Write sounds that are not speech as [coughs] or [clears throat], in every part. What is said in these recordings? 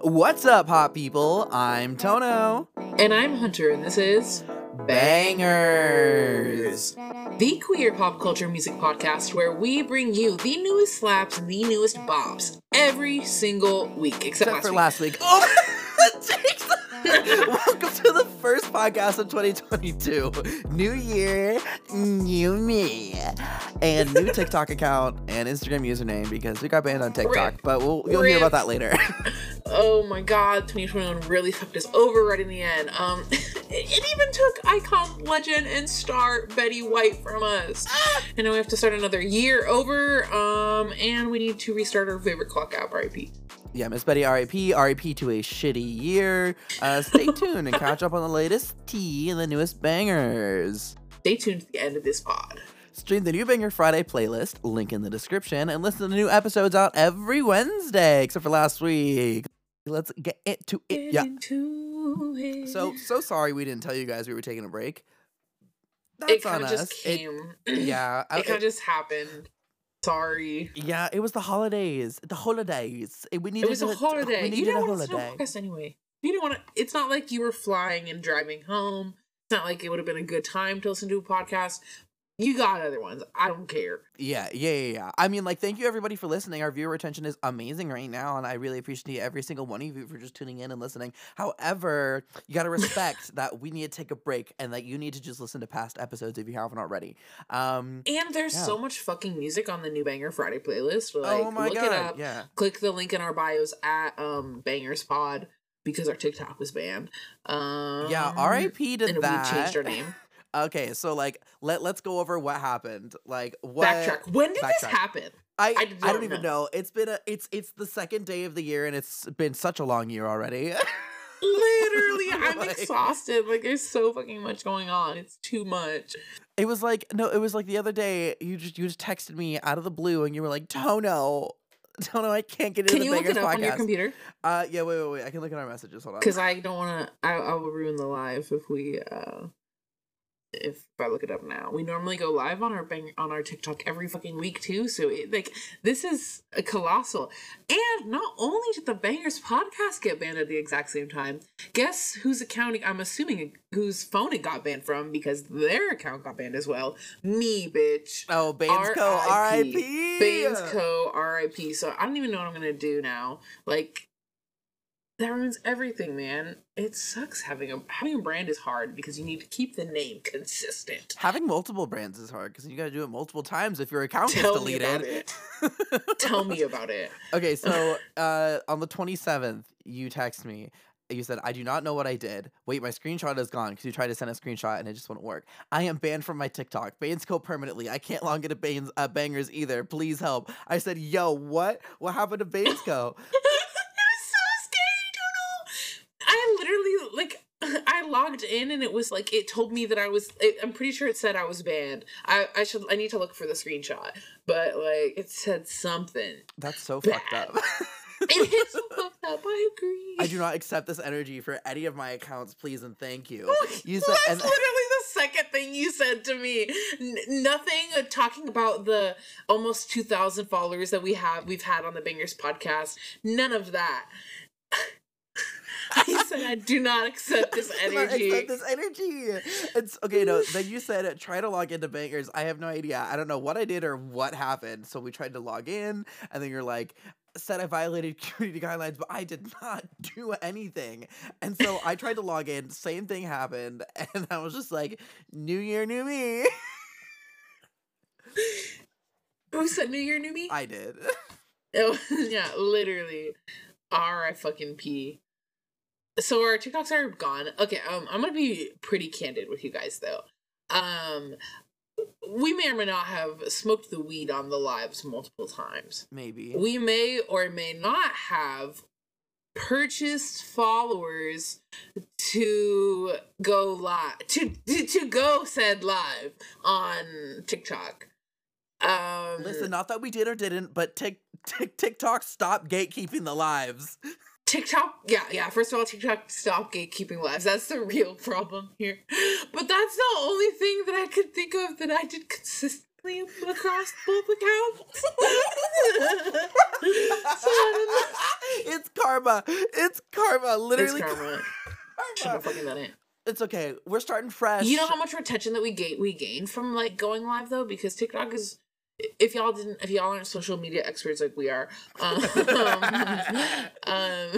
What's up, hot people? I'm Toño. And I'm Hunter, and this is Bangerz. the queer pop culture music podcast where we bring you the newest slaps and the newest bops every single week, except, Except last for week. last week. Oh, [laughs] [laughs] first podcast of 2022. New year, new me, and new [laughs] TikTok account and Instagram username because we got banned on TikTok. Rip. But we'll you'll hear about that later. [laughs] Oh my god, 2021 really fucked us over right in the end. Um, [laughs] it even took icon, legend, and star Betty White from us. And now we have to start another year over. Um, and we need to restart our favorite clock app, RIP. Yeah, Miss Betty, RIP, RIP to a shitty year. Uh, stay [laughs] tuned and catch up on the latest tea and the newest bangers. Stay tuned to the end of this pod. Stream the new Banger Friday playlist, link in the description, and listen to new episodes out every Wednesday, except for last week. Let's get into it. Yeah. Into it. So so sorry we didn't tell you guys we were taking a break. That's it on kind of us. just It- yeah, it kind of just happened. Sorry. yeah, it was the holidays. The holidays. Eh, we needed It was a to- oh, holiday. We You didn't a want to a holiday. podcast anyway. You didn't want to. It's not like you were flying and driving home. It's not like it would have been a good time to listen to a podcast. You got other ones. I don't care. Yeah, yeah, yeah, yeah. I mean, like, thank you everybody for listening. Our viewer retention is amazing right now, and I really appreciate every single one of you for just tuning in and listening. However, you gotta respect [laughs] that we need to take a break and that you need to just listen to past episodes if you haven't already. Um, And there's Yeah. so much fucking music on the new Banger Friday playlist. Like, oh my look god, it up. yeah. Click the link in our bios at um Bangerz Pod because our TikTok was banned. Um, Yeah, R.I.P. to and that. we changed our name. [laughs] Okay, so like let let's go over what happened. Like what Backtrack. When did this happen? I, I I, don't don't even know. know. It's been a it's it's the second day of the year and it's been such a long year already. [laughs] Literally, [laughs] I'm Like- exhausted. Like, there's so fucking much going on. It's too much. it was like no, it was like the other day you just you just texted me out of the blue and you were like, Toño, Toño, I can't get into Can the you look it up on your computer? uh yeah, wait, wait, wait. I can look at our messages. Hold on. Because I don't want to. I, I will ruin the live if we. uh if I look it up now, we normally go live on our bang on our TikTok every fucking week too. So it, like this is a colossal. And not only did the Bangerz podcast get banned at the exact same time, guess whose account? I'm assuming whose phone it got banned from because their account got banned as well. Me, bitch. Oh, Banes Co. R.I.P.. Banes Co. R.I.P. So I don't even know what I'm gonna do now. Like that ruins everything, man. It sucks having a having a brand is hard because you need to keep the name consistent. Having multiple brands is hard because you got to do it multiple times if your account gets Tell me deleted. about it. [laughs] Tell me about it. Okay, so [laughs] uh, on the 27th, you text me. You said, I do not know what I did. Wait, my screenshot is gone because you tried to send a screenshot and it just wouldn't work. I am banned from my TikTok. Banes Co permanently. I can't log into Banes, uh, Bangerz either. Please help. I said, Yo, what? What happened to Banes Co? [laughs] logged in and it was like it told me that I was. It, I'm pretty sure it said I was banned. I I should I need to look for the screenshot, but like it said something. That's so fucked up. [laughs] It is so [laughs] fucked up. I agree. I do not accept this energy for any of my accounts, please and thank you. [laughs] You said, That's and literally the second thing you said to me. N- nothing uh, talking about the almost 2,000 followers that we have, we've had on the Bangerz podcast. None of that. I said, I do not accept this energy. [laughs] I do not accept this energy. It's okay. No, then you said try to log into Bangerz. I have no idea. I don't know what I did or what happened. So we tried to log in, and then you're like, said I violated [laughs] community guidelines, but I did not [laughs] do anything. And so I tried to log in. Same thing happened, and I was just like, New Year, new me. Who said New Year, New Me? I did. Oh, yeah, literally. R I fucking P. So our TikToks are gone. Okay, um, I'm gonna be pretty candid with you guys though. Um, we may or may not have smoked the weed on the lives multiple times. Maybe. We may or may not have purchased followers to go live to to, to go said live on TikTok. Um, Listen, not that we did or didn't, but Tik Tik TikTok stop gatekeeping the lives. TikTok, yeah, yeah. First of all, TikTok stop gatekeeping lives. That's the real problem here. But that's the only thing that I could think of that I did consistently across both accounts. [laughs] it's karma. It's karma. Literally, it's Literally karma. Should have fucking done it. It's okay. We're starting fresh. You know how much retention that we gain we gain from like going live though because TikTok is if y'all didn't if y'all aren't social media experts like we are um, [laughs] um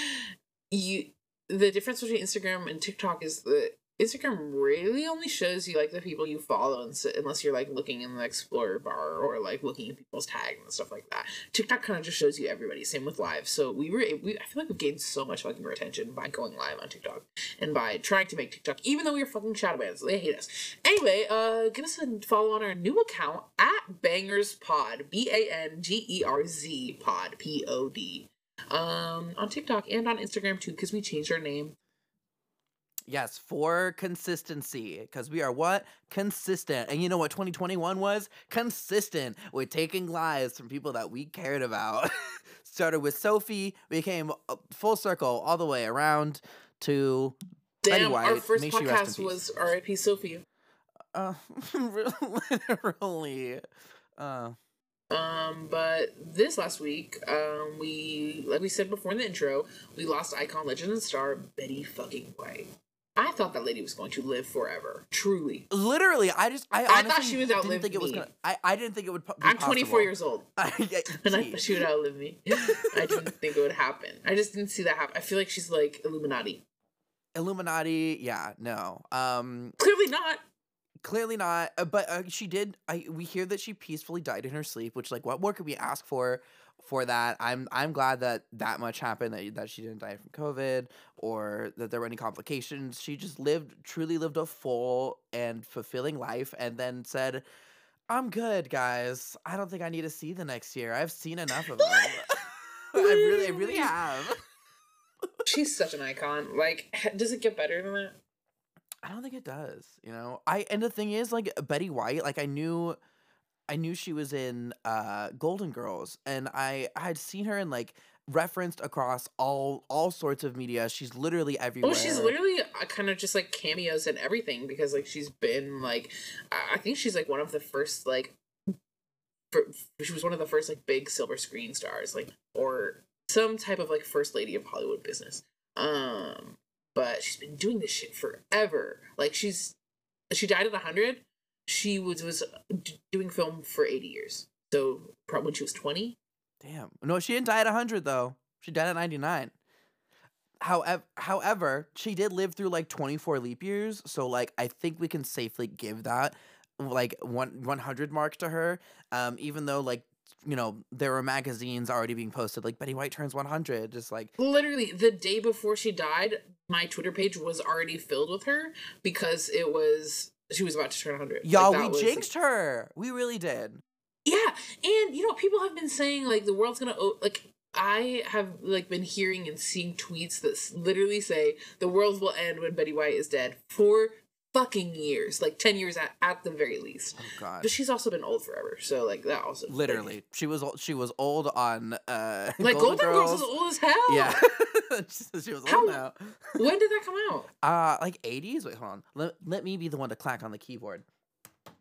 [laughs] you the difference between Instagram and TikTok is that Instagram really only shows you like the people you follow unless you're like looking in the explorer bar or like looking at people's tags and stuff like that. TikTok kind of just shows you everybody. Same with live. So we were we I feel like we've gained so much fucking retention by going live on TikTok and by trying to make TikTok, even though we are fucking shadow bans. They hate us. Anyway, uh, give us a follow on our new account at Bangerz Pod. B A N G E R Z Pod. P O D. Um, on TikTok and on Instagram too, because we changed our name. Yes, for consistency. Because we are what? Consistent. And you know what 2021 was? Consistent with taking lives from people that we cared about. [laughs] Started with Sophie, we came uh, full circle all the way around to Betty Damn, our White. first she rest in podcast was R.I.P. Sophie. Uh, [laughs] literally. Uh, Um, but this last week, um, we like we said before in the intro, we lost icon, legend, and star Betty fucking White. I thought that lady was going to live forever. Truly, literally, I just, I, I thought honestly she would didn't outlive think it was gonna. I, I didn't think it would. I'm 24 possible. years old, [laughs] Yeah, [laughs] and I thought she would outlive me. [laughs] I didn't think it would happen. I just didn't see that happen. I feel like she's like Illuminati. Illuminati, yeah, no. Um, Clearly not. clearly not. uh, But uh, she did. I we hear that she peacefully died in her sleep. Which, like, what more could we ask for? For that, I'm I'm glad that that much happened. That that she didn't die from COVID or that there were any complications. She just lived, truly lived a full and fulfilling life, and then said, "I'm good, guys. I don't think I need to see the next year. I've seen enough of them. [laughs] I really, I [laughs] really have." [laughs] She's such an icon. Like, does it get better than that? I don't think it does. You know, I and the thing is, like Betty White, like I knew, I knew she was in uh Golden Girls, and I had seen her in like referenced across all all sorts of media. She's literally everywhere. Well, she's literally uh, kind of just like cameos and everything because like she's been like, I I think she's like one of the first like, she was one of the first like big silver screen stars like or some type of like first lady of Hollywood business. Um, but she's been doing this shit forever. Like she's she died at a hundred. She was was doing film for eighty years. So probably when she was twenty. Damn. No, she didn't die at hundred though. She died at ninety nine. However, however, she did live through like twenty four leap years, so like I think we can safely give that like one one hundred mark to her. Um, even though like you know there were magazines already being posted like Betty White turns one hundred, just like literally the day before she died my twitter page was already filled with her because it was she was about to turn 100 y'all Like, we was, jinxed her. We really did. yeah and you know people have been saying like the world's gonna o- like i have like been hearing and seeing tweets that s- literally say the world will end when betty white is dead for fucking years like 10 years at, at the very least Oh god. but she's also been old forever so like that also Literally, she was ol- she was old on uh like golden, girls. is old as hell Yeah, [laughs] [laughs] she was How- old now. [laughs] when did that come out Uh like eighties. Wait, hold on. Let, let me be the one to clack on the keyboard.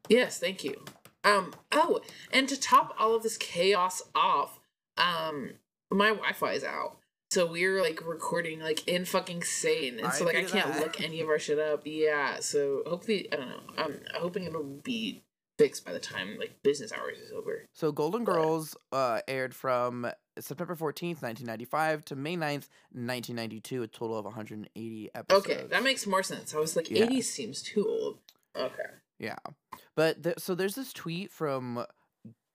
Yes, thank you. Um, oh, and to top all of this chaos off, um, my Wi-Fi is out. So we're like recording like in fucking sane. And so like I can't that. look any of our shit up. Yeah. So hopefully I don't know. I'm hoping it'll be fixed by the time like business hours is over. So Golden Girls uh aired from September fourteenth, nineteen ninety five, to May 9th, nineteen ninety two. A total of one hundred and eighty episodes. Okay, that makes more sense. I was like, Yeah. 80 seems too old. Okay. Yeah, but th- so there's this tweet from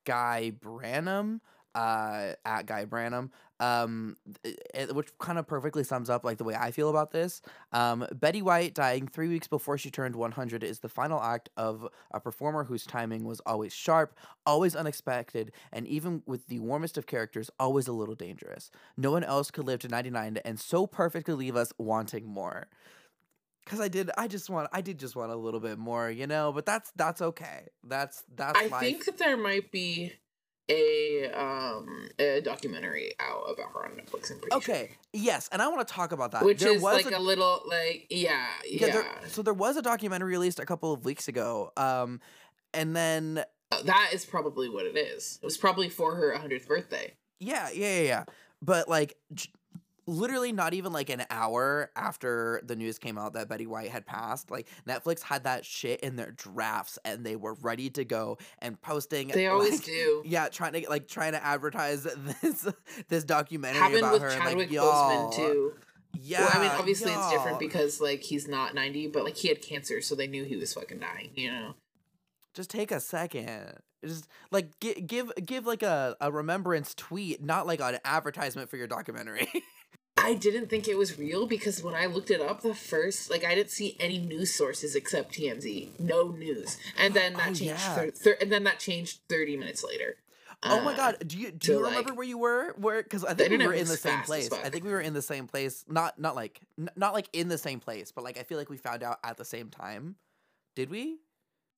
Guy Branum, uh, at Guy Branum, um, it- which kind of perfectly sums up like the way I feel about this. Um, Betty White dying three weeks before she turned 100 is the final act of a performer whose timing was always sharp, always unexpected, and even with the warmest of characters, always a little dangerous. No one else could live to 99 and so perfectly leave us wanting more. Cause I did, I just want, I did just want a little bit more, you know. But that's that's okay. That's that's I life. think that there might be a um a documentary out about her on Netflix. I'm pretty sure. okay. Yes, and I want to talk about that. which there is was like a, little like yeah yeah, yeah, there- so there was a documentary released a couple of weeks ago. Um, and then Uh, that is probably what it is. It was probably for her 100th birthday. yeah, yeah, yeah, yeah. But like, literally, not even like an hour after the news came out that Betty White had passed, like Netflix had that shit in their drafts, and they were ready to go and posting. They always like, do. Yeah, trying to like trying to advertise this this documentary Happened about with her. and, Chadwick like, Boseman too. Yeah, well, I mean, obviously it's y'all. different because like he's not 90, but like he had cancer, so they knew he was fucking dying. You know. just take a second. Just like give give give like a, a remembrance tweet, not like an advertisement for your documentary. [laughs] I didn't think it was real because when I looked it up, the first like I didn't see any news sources except TMZ, no news, and then that Oh, changed. yeah. thir- thir- and then that changed thirty minutes later. oh my Uh, god, do you do you remember like- where you were? Where because I think we were in the same place. I think we were in the same place. Not not like n- not like in the same place, but like I feel like we found out at the same time. Did we?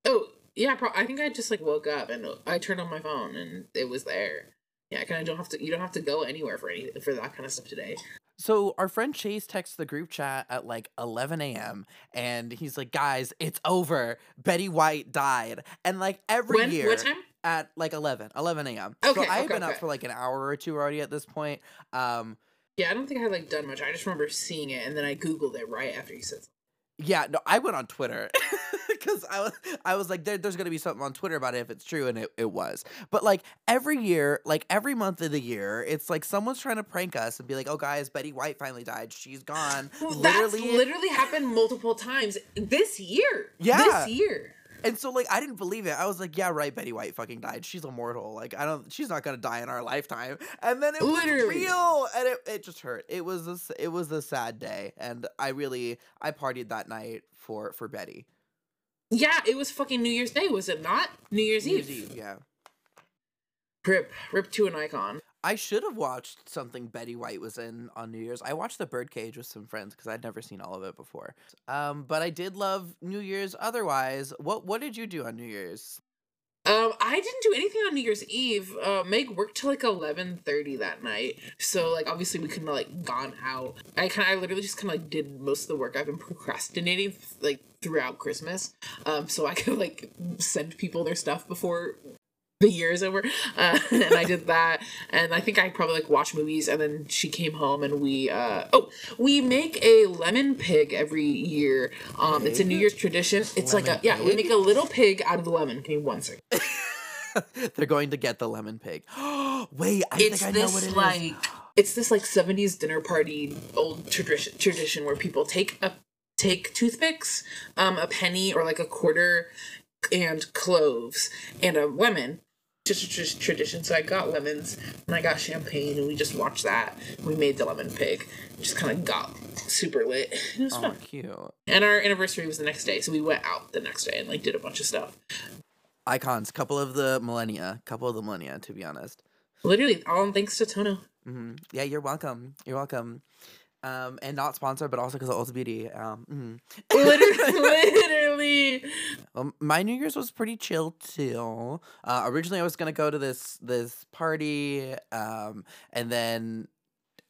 Oh yeah, pro- I think I just like woke up and I turned on my phone and it was there. Yeah, kind of don't have to. You don't have to go anywhere for any for that kind of stuff today. So our friend Chase texts the group chat at like 11 a.m. and he's like, "Guys, it's over. Betty White died." And like every When? year What time? at like 11, 11 a.m. so Okay, I've okay, been up for like an hour or two already at this point. Um, Yeah, I don't think I like done much. I just remember seeing it and then I googled it right after you said. Something. Yeah, no, I went on Twitter [laughs] because I was I was like, there, "There's gonna be something on Twitter about it if it's true," and it, it was. But like every year, like every month of the year, it's like someone's trying to prank us and be like, "Oh, guys, Betty White finally died. She's gone." Well, that's literally happened multiple times this year. Yeah. this year. And so like I didn't believe it. I was like, yeah, right, Betty White fucking died. She's immortal. Like I don't she's not gonna die in our lifetime. And then it was real. And it, it just hurt. It was a, s- it was a sad day. And I really I partied that night for for Betty. Yeah, it was fucking New Year's Day, was it not? New Year's, New Year's Eve. Eve, yeah. Rip, rip to an icon. I should have watched something Betty White was in on New Year's. I watched The Birdcage with some friends because I'd never seen all of it before. Um, but I did love New Year's otherwise. What what did you do on New Year's? Um, I didn't do anything on New Year's Eve. Uh, Meg worked till like eleven thirty that night, so like obviously we couldn't like gone out. I kind I literally just kind of like did most of the work I've been procrastinating like throughout Christmas. Um, so I could like send people their stuff before the year is over. Uh, [laughs] and I did that, and I think I probably like watched movies, and then she came home and we uh oh we make a lemon pig every year. Um, it's a New Year's tradition. It's like a Lemon yeah we make a little pig out of the lemon. Give me one second. [laughs] They're going to get the lemon pig. [gasps] Wait, I it's think I know what it is. like it's this like 70s dinner party old tradition tradition where people take a take toothpicks um a penny or like a quarter and cloves and a lemon just a tr- tradition so i got lemons and i got champagne and we just watched that we made the lemon pig just kind of got super lit [laughs] it was Oh, fun cute. and our anniversary was the next day so we went out the next day and like did a bunch of stuff Icons, couple of the millennia, couple of the millennia, to be honest. literally all thanks to Toño Mm-hmm. Yeah, you're welcome. You're welcome. Um, and not sponsored, but also because of Ulta Beauty. Um, mhm. [laughs] literally [laughs] literally Um, my New Year's was pretty chill too. Uh, originally, I was gonna go to this this party, um, and then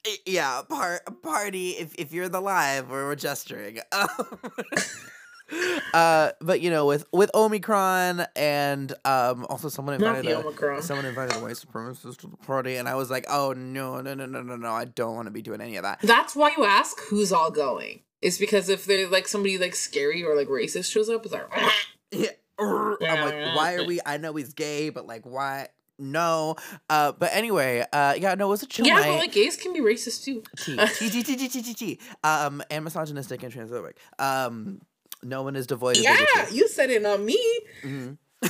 eh, yeah, par- party. If if you're the live, where we're gesturing. [laughs] [laughs] uh, but you know, with with Omicron and um, also someone invited a, someone invited a white supremacist to the party, and I was like, oh no, no, no, no, no, no, I don't want to be doing any of that. That's why you ask who's all going. It's because if they're like somebody like scary or like racist shows up, it's like, ah. yeah. [laughs] I'm like, why are we? I know he's gay, but like, why? no. Uh, but anyway, uh, yeah, no, it was a chill yeah, night. but like gays can be racist too. T T T T T T T. Um, and misogynistic and transphobic. Um, no one is devoid of Yeah, you said it on me. Mhm. [laughs]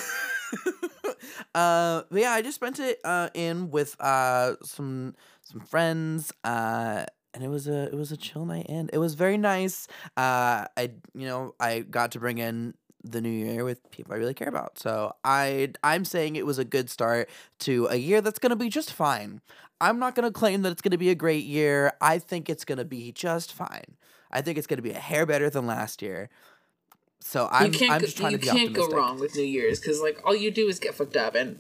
uh, but yeah, I just spent it uh in with uh some some friends. Uh. And it was a it was a chill night and it was very nice. Uh, I you know I got to bring in the new year with people I really care about. So I I'm saying it was a good start to a year that's gonna be just fine. I'm not gonna claim that it's gonna be a great year. I think it's gonna be just fine. I think it's gonna be a hair better than last year. So I'm you can't I'm go, just trying you to be can't go wrong with New Year's because like all you do is get fucked up and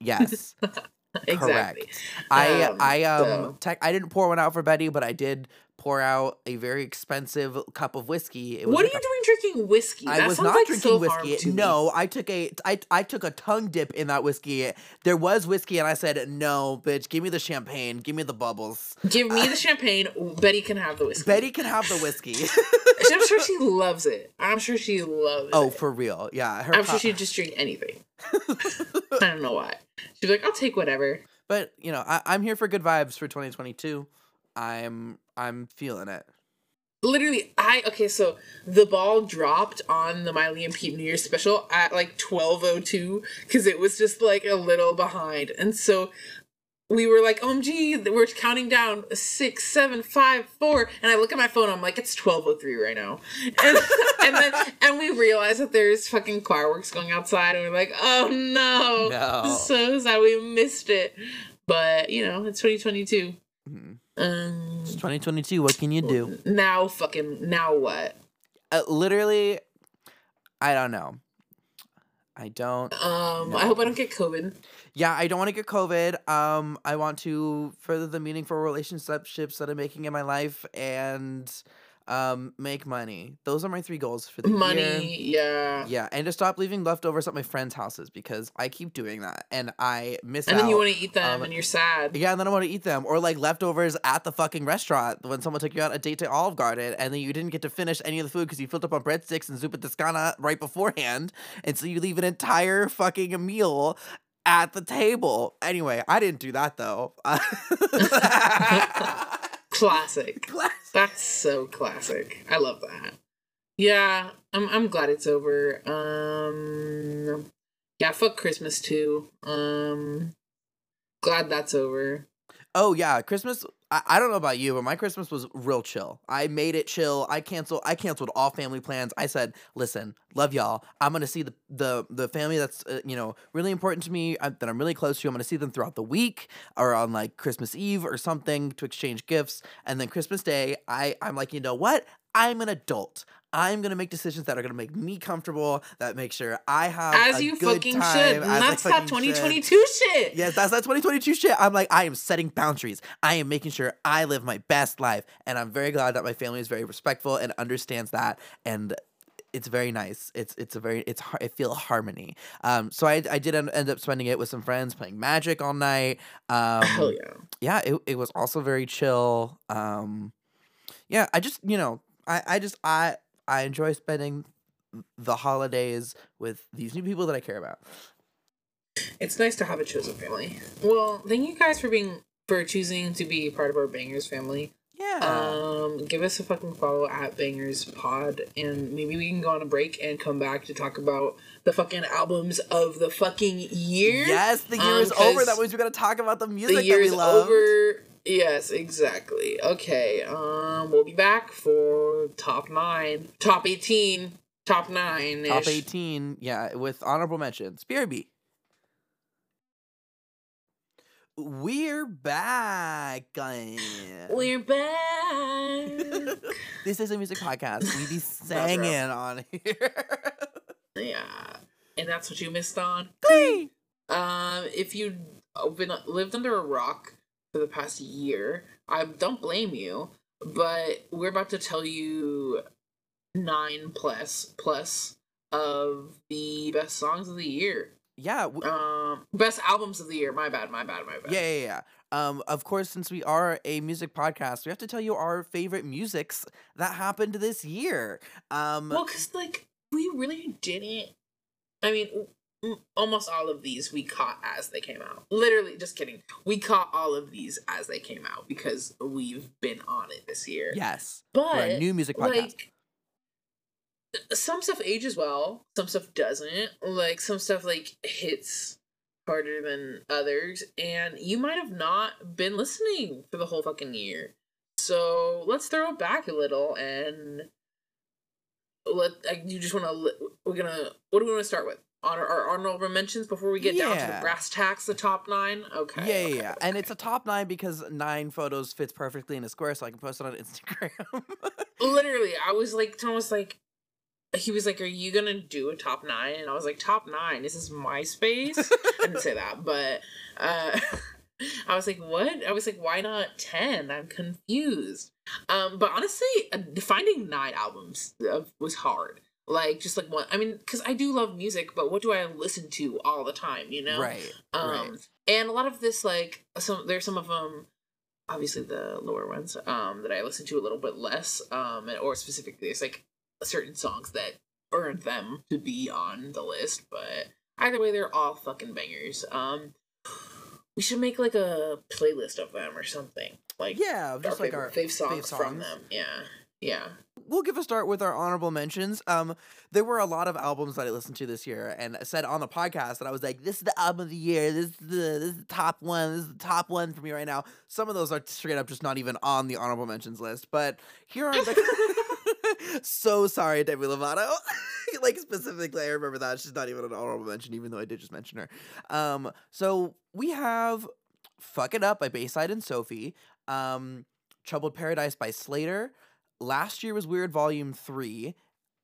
Yes. [laughs] exactly. I Um, I um so- tech I didn't pour one out for Betty, but I did pour out a very expensive cup of whiskey. It was What are you doing drinking whiskey? I That was not like drinking self-harm whiskey. No, I took a I I took a tongue dip in that whiskey. There was whiskey, and I said, "No, bitch, give me the champagne, give me the bubbles." Give me the champagne. Betty can have the whiskey. Betty can have the whiskey. [laughs] I'm sure she loves it. I'm sure she loves it. oh, it. for real? Yeah, her I'm pa- sure she'd just drink anything. [laughs] I don't know why. She'd be like, I'll take whatever. But you know, I, I'm here for good vibes for 2022. I'm I'm feeling it. Literally, I okay. So the ball dropped on the Miley and Pete New Year's special at like twelve oh two because it was just like a little behind, and so we were like, "OMG, we're counting down six, seven, five, four. And I look at my phone. I'm like, "It's twelve oh three right now," [laughs] and, and then and we realize that there's fucking fireworks going outside, and we're like, "Oh no, No. so sad we missed it." But you know, it's 2022. Mhm. Um, It's 2022. What can you do? now fucking now what? Uh, literally, I don't know. I don't. Um, I hope I don't get COVID. Yeah, I don't want to get COVID. Um, I want to further the meaningful relationships that I'm making in my life and um make money. Those are my three goals for the year. Money, yeah. Yeah, and to stop leaving leftovers at my friends' houses because I keep doing that and I miss And out. then you want to eat them um, and you're sad. yeah, and then I want to eat them, or like leftovers at the fucking restaurant when someone took you out a date to Olive Garden, and then you didn't get to finish any of the food because you filled up on breadsticks and zuppa toscana right beforehand, and so you leave an entire fucking meal at the table. Anyway, I didn't do that though. [laughs] [laughs] Classic. Class- That's so classic. I love that. Yeah, I'm I'm glad it's over. Um yeah, fuck Christmas too. Um glad that's over. Oh yeah, Christmas. I, I don't know about you, but my Christmas was real chill. I made it chill. I canceled. I canceled all family plans. I said, "Listen, love y'all. I'm gonna see the the the family that's uh, you know really important to me uh, that I'm really close to. I'm gonna see them throughout the week or on like Christmas Eve or something to exchange gifts. And then Christmas Day, I I'm like, you know what? I'm an adult. I'm gonna make decisions that are gonna make me comfortable. That make sure I have As you good fucking time, should. That's that fucking should. 2022 shit. Yes, that's that 2022 shit. I'm like, I am setting boundaries. I am making sure I live my best life. And I'm very glad that my family is very respectful and understands that. And it's very nice. It's it's a very it's I feel harmony. Um, so I I did end up spending it with some friends playing Magic all night. Um, Hell yeah. yeah, it it was also very chill. Um, yeah, I just you know I I just I I enjoy spending the holidays with these new people that I care about. It's nice to have a chosen family. Well, thank you guys for being for choosing to be part of our bangers family. Yeah. Um, give us a fucking follow at Bangerz Pod, and maybe we can go on a break and come back to talk about the fucking albums of the fucking year. Yes, the year Um, is over. That means we gotta talk about the music the year that we is love. over. Yes, exactly. Okay. Um, we'll be back for top nine, top eighteen, top nine. Top 18, yeah, with honorable mentions. BRB. We're back. guys. We're back. [laughs] this is a music podcast. We be [laughs] singing on [laughs] here. yeah, and that's what you missed on. Glee. Um, if you've been lived under a rock for the past year, I don't blame you. But we're about to tell you nine plus plus of the best songs of the year. yeah, w- Um, best albums of the year. My bad. My bad. My bad. yeah, yeah, yeah. Um, of course, since we are a music podcast, we have to tell you our favorite musics that happened this year. Um, Well, cause like we really didn't. I mean, almost all of these we caught as they came out. Literally, just kidding. We caught all of these as they came out because we've been on it this year. yes, but new music podcast. like some stuff ages well, some stuff doesn't. Like some stuff like hits harder than others, and you might have not been listening for the whole fucking year. So let's throw it back a little and let. Like, you just want to. We're gonna. What do we want to start with? Honor our honorable mentions before we get down to the brass tacks, the top nine. Okay. Yeah, yeah, okay, yeah. And okay. it's a top nine because nine photos fits perfectly in a square, so I can post it on Instagram. [laughs] literally i was like tom was like he was like are you gonna do a top nine and i was like top nine this is myspace i didn't say that but uh [laughs] I was like, what? I was like, why not 10? I'm confused. Um, but honestly, uh, finding nine albums uh, was hard. Like, just like one, I mean, because I do love music, but what do I listen to all the time, you know? Right. Um, right. and a lot of this, like, some, there's some of them, obviously the lower ones, um, that I listen to a little bit less, um, and- or specifically, it's like certain songs that earned them to be on the list, but either way, they're all fucking bangers. Um, we should make like a playlist of them or something. Like Yeah, just like our fave songs, fave from them. Yeah, yeah. we'll give a start with our honorable mentions. Um, there were a lot of albums that I listened to this year, and I said on the podcast that I was like, "This is the album of the year. This is the this is the top one. This is the top one for me right now." Some of those are straight up just not even on the honorable mentions list, but here are the. [laughs] so sorry, Demi Lovato. [laughs] like specifically, I remember that she's not even an honorable mention, even though I did just mention her. Um, so we have "Fuck It Up" by Bayside and Sophie. Um, "Troubled Paradise" by Slayyyter. Last year was Weird Volume 3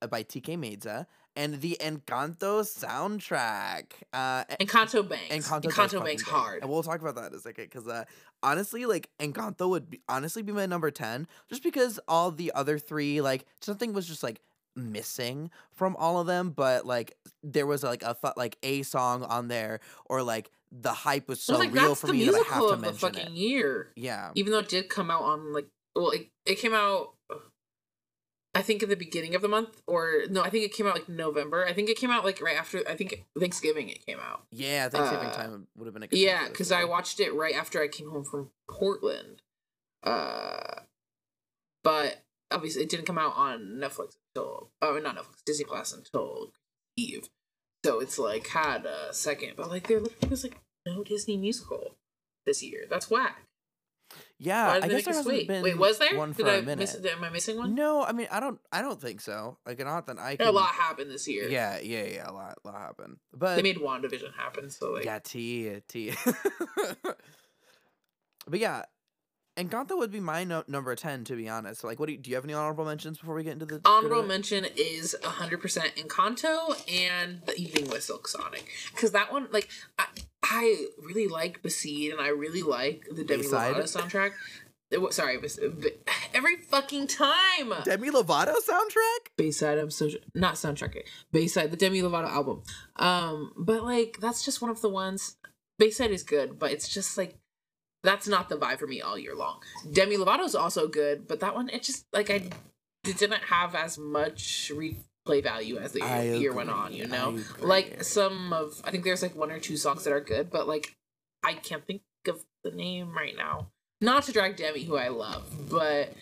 uh, by Tkay Maidza. And the Encanto soundtrack. Uh, And Encanto bangs. Encanto, Encanto, does fucking bangs bang. hard. And we'll talk about that in a second. Because uh, honestly, like, Encanto would be, honestly be my number 10. Just because all the other three, like, something was just, like, missing from all of them. But, like, there was, like, a like a song on there. Or, like, the hype was so was like, real for me that I musical have to of the mention fucking it. year. Yeah. Even though it did come out on like, well, it, it came out. I think at the beginning of the month, or no, I think it came out like November. I think it came out like right after. I think Thanksgiving it came out. Yeah, Thanksgiving Uh, time would have been a good time Yeah, because I watched it right after I came home from Portland. Uh, but obviously it didn't come out on Netflix until oh not Netflix Disney Plus until Eve. So it's like had a second, but like there literally was like no Disney musical this year. That's whack. Yeah, I guess there hasn't wait? been Wait, was there? one Did for I a minute. miss? Am I missing one? No, I mean I don't I don't think so. Like not that I A can lot happened this year. Yeah, yeah, yeah, a lot, a lot happened. But they made WandaVision happen. So like, yeah, T T. [laughs] but yeah, Encanto would be my no- number ten to be honest. Like, what do you, do you have any honorable mentions before we get into the honorable mention is 100% Encanto and The Evening with Silk Sonic. Because that one, like, I, I really like Besieged and I really like the Demi? Lovato soundtrack. It Sorry, Be- every fucking time. Demi Lovato soundtrack? Bayside, I'm so not soundtrack. Bayside, the Demi Lovato album. Um, but like that's just one of the ones. Bayside is good, but it's just like that's not the vibe for me all year long. Demi Lovato's also good, but that one it just like I it didn't have as much replay value as the year went on. You know, like some of I think there's like one or two songs that are good, but like I can't think of the name right now. Not to drag Demi, who I love, but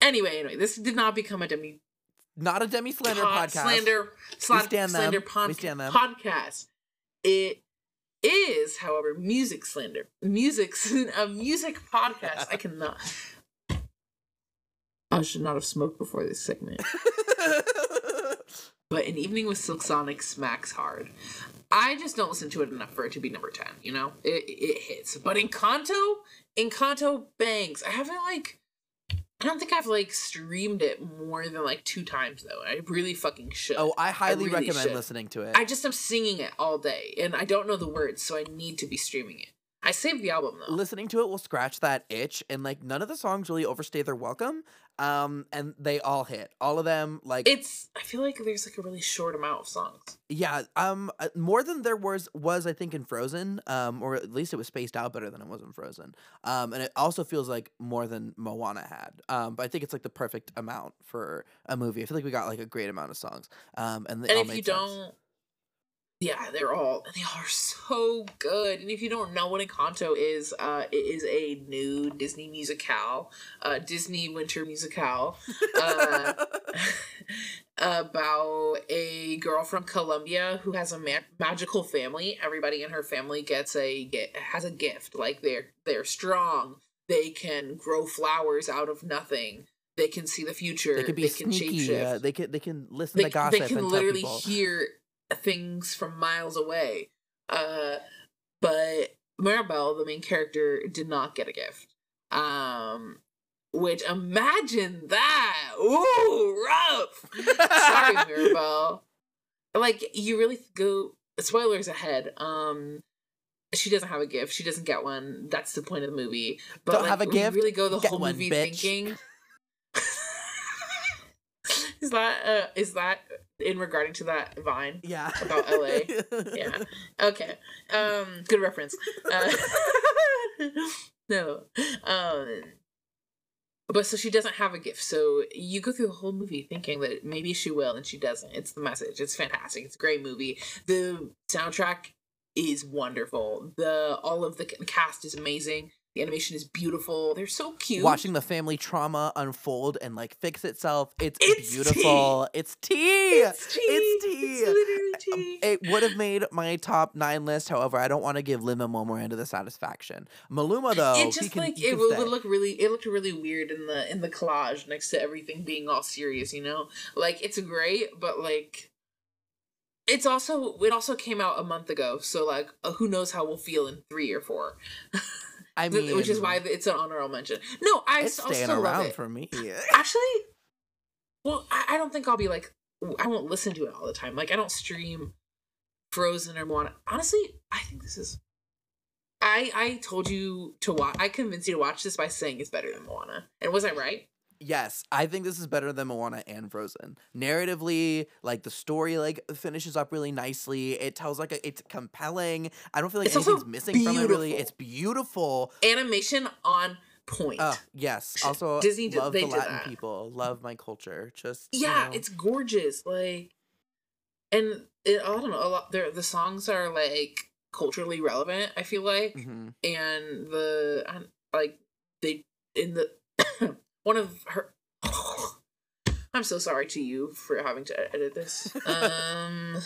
anyway, anyway, this did not become a Demi Not a Demi slander pod- podcast. slander slan- stand them. slander We pod- podcast. It is, however, music slander. Music [laughs] a music podcast. I cannot. I should not have smoked before this segment. [laughs] But an evening with Silk Sonic smacks hard. I just don't listen to it enough for it to be number ten. You know, it it hits. But Encanto, Encanto bangs. I haven't like. I don't think I've like streamed it more than like two times though. I really fucking should. oh, I highly really recommend should. listening to it. I just am singing it all day, and I don't know the words, so I need to be streaming it. I saved the album though. listening to it will scratch that itch and like none of the songs really overstay their welcome um and they all hit all of them like It's. I feel like there's like a really short amount of songs. yeah um uh, more than there was was i think in frozen um or at least it was spaced out better than it was in frozen um and it also feels like more than moana had um but i think it's like the perfect amount for a movie i feel like we got like a great amount of songs um and, and if you sense. don't yeah they're all they are so good. And if you don't know what encanto is uh it is a new disney musicale uh disney winter musicale uh [laughs] about a girl from colombia who has a ma- magical family. Everybody in her family gets a get has a gift. Like they're they're strong. They can grow flowers out of nothing. They can see the future. They can be can sneaky uh, they can they can listen they, to gossip they can literally hear things from miles away. Uh, but Mirabel, the main character, did not get a gift. Um, which imagine that. Ooh, rough. Sorry, [laughs] Mirabel. Like you really go. Spoilers ahead. Um, she doesn't have a gift. She doesn't get one. That's the point of the movie. But Don't like, have a gift? Really go the Get whole one, movie bitch. thinking. [laughs] is that uh, is that in regarding to that vine? Yeah. About LA? [laughs] Yeah. Okay. Um. Good reference. Uh, [laughs] no. Um. But so she doesn't have a gift. So you go through the whole movie thinking that maybe she will, and she doesn't. It's the message. It's fantastic. It's a great movie. The soundtrack is wonderful. The all of the cast is amazing. The animation is beautiful. They're so cute. Watching the family trauma unfold and like fix itself. It's, It's beautiful. It's tea. it's tea. It's tea. It's literally tea. It would have made my top nine list. However, I don't want to give Lin Manuel Miranda the satisfaction. Maluma though, it he just can, like it would, would look really it looked really weird in the in the collage next to everything being all serious you know like it's great but like it's also it also came out a month ago so like uh, who knows how we'll feel in three or four [laughs] I mean, which is why it's an honorable mention. No i it's I'll staying still around it. for me. [laughs] actually well I, I don't think i'll be like i won't listen to it all the time. Like i don't stream frozen or moana. Honestly i think this is i i told you to watch i convinced you to watch this by saying it's better than moana. And was i right Yes, I think this is better than Moana and Frozen. Narratively, like the story, like finishes up really nicely. It tells like a, it's compelling. I don't feel like It's anything's missing from it. Really, it's beautiful. animation on point Oh yes. Also, Disney did- love they the did Latin that. people. Love my culture. Just you yeah know. it's gorgeous like and it, i don't know a lot there the songs are like culturally relevant i feel like Mhm. and the like they in the one of her [coughs] i'm so sorry to you for having to edit this [laughs] um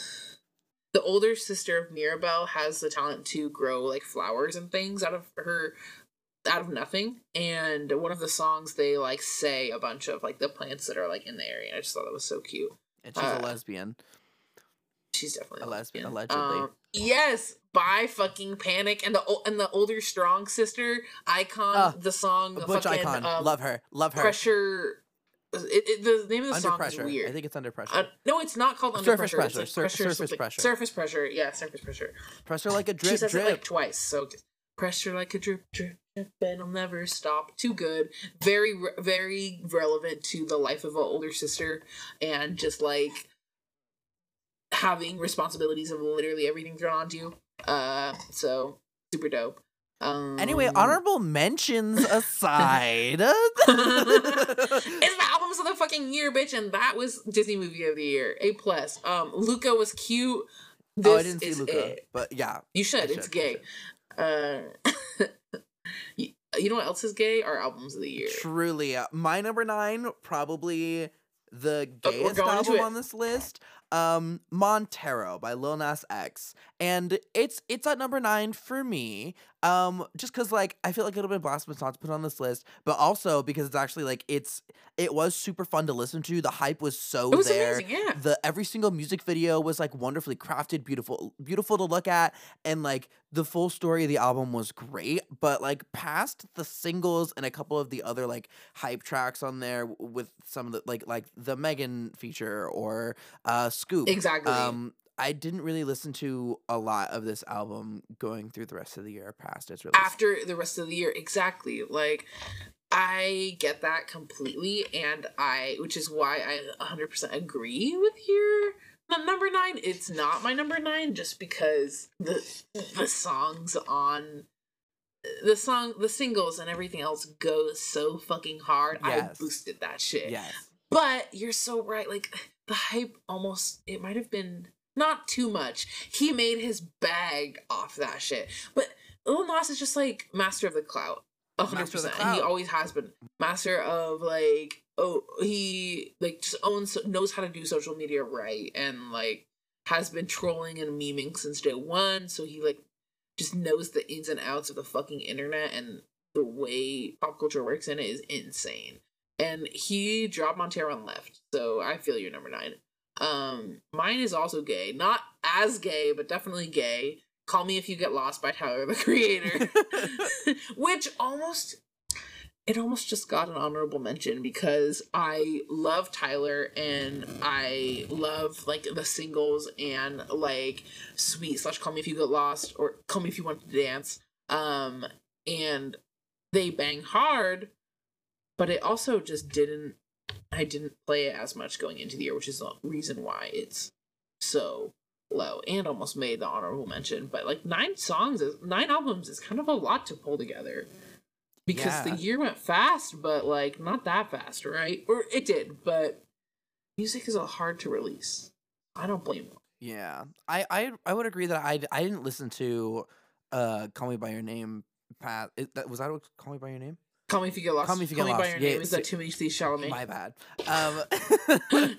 the older sister of Mirabel has the talent to grow like flowers and things out of her out of nothing and one of the songs they like say a bunch of like the plants that are like in the area i just thought that was so cute and she's uh, a lesbian. she's definitely A lesbian, lesbian. allegedly. Um, yes, by fucking panic and the and the older strong sister icon. Ah, the song butch fucking, icon. um, love her. Love her. pressure. It, it, the name of the under song pressure. is weird. I think it's under pressure. Uh, no, it's not called under Surface pressure. It's pressure, like sur- pressure, surface pressure. Surface pressure. Yeah, surface pressure. pressure like a drip. she says drip. it like twice. So pressure like a drip drip. drip, And it'll never stop. Too good. Very, re- very relevant to the life of an older sister, and just like having responsibilities of literally everything thrown onto you. Uh, so super dope. Um, anyway, honorable mentions aside. [laughs] it's the [laughs] albums of the fucking year, bitch, and that was Disney movie of the year. A plus. Um, Luca was cute. This oh, I didn't see is Luca, it. but yeah, You should. I It's should, gay. Uh, [laughs] you, you know what else is gay? Our albums of the year. truly. uh, My number nine, probably the Oh, gayest album on this list. Um, Montero by Lil Nas X, and it's it's at number nine for me. Um, just because like I feel like it would have been blasphemous not to put on this list, but also because it's actually like it's it was super fun to listen to. The hype was so It was there. amazing. Yeah. the every single music video was like wonderfully crafted beautiful beautiful to look at and like the full story of the album was great but like past the singles and a couple of the other like hype tracks on there with some of the like like the megan feature or uh scoop Exactly. um i didn't really listen to a lot of this album going through the rest of the year past its release After the rest of the year, exactly. Like, I get that completely, and I, which is why I 100% agree with your number nine. It's not my number nine just because the the songs on the song, the singles, and everything else goes so fucking hard. I boosted that shit. yes But you're so right. Like the hype almost it might have been not too much. He made his bag off that shit. But Lil Nas is just like master of the clout. A hundred Master of the percent. He always has been. Master of like oh he like just owns knows how to do social media right and like has been trolling and memeing since day one. So he like just knows the ins and outs of the fucking internet and the way pop culture works in it is insane and he dropped Montero and left. So I feel you're number nine. Um, mine is also gay, not as gay, but definitely gay. Call Me If You Get Lost by Tyler the Creator, [laughs] [laughs] which almost it almost just got an honorable mention because I love Tyler and I love like the singles and like Sweet slash Call Me If You Get Lost or Call Me If You Want to Dance. Um, and they bang hard, but it also just didn't. I didn't play it as much going into the year, which is the reason why it's so low and almost made the honorable mention. But like nine songs, is, nine albums is kind of a lot to pull together because Yeah. the year went fast, but like not that fast, right? Or it did, but music is a hard to release. I don't blame them. Yeah, I, I I would agree that I I didn't listen to uh Call Me by Your Name. Pat, it, that was that what Call Me by Your Name? Call me if you get lost. Call Me If You Get by Lost. your Yeah, name. Is that Timothy Chalamet? My bad. Um, [laughs]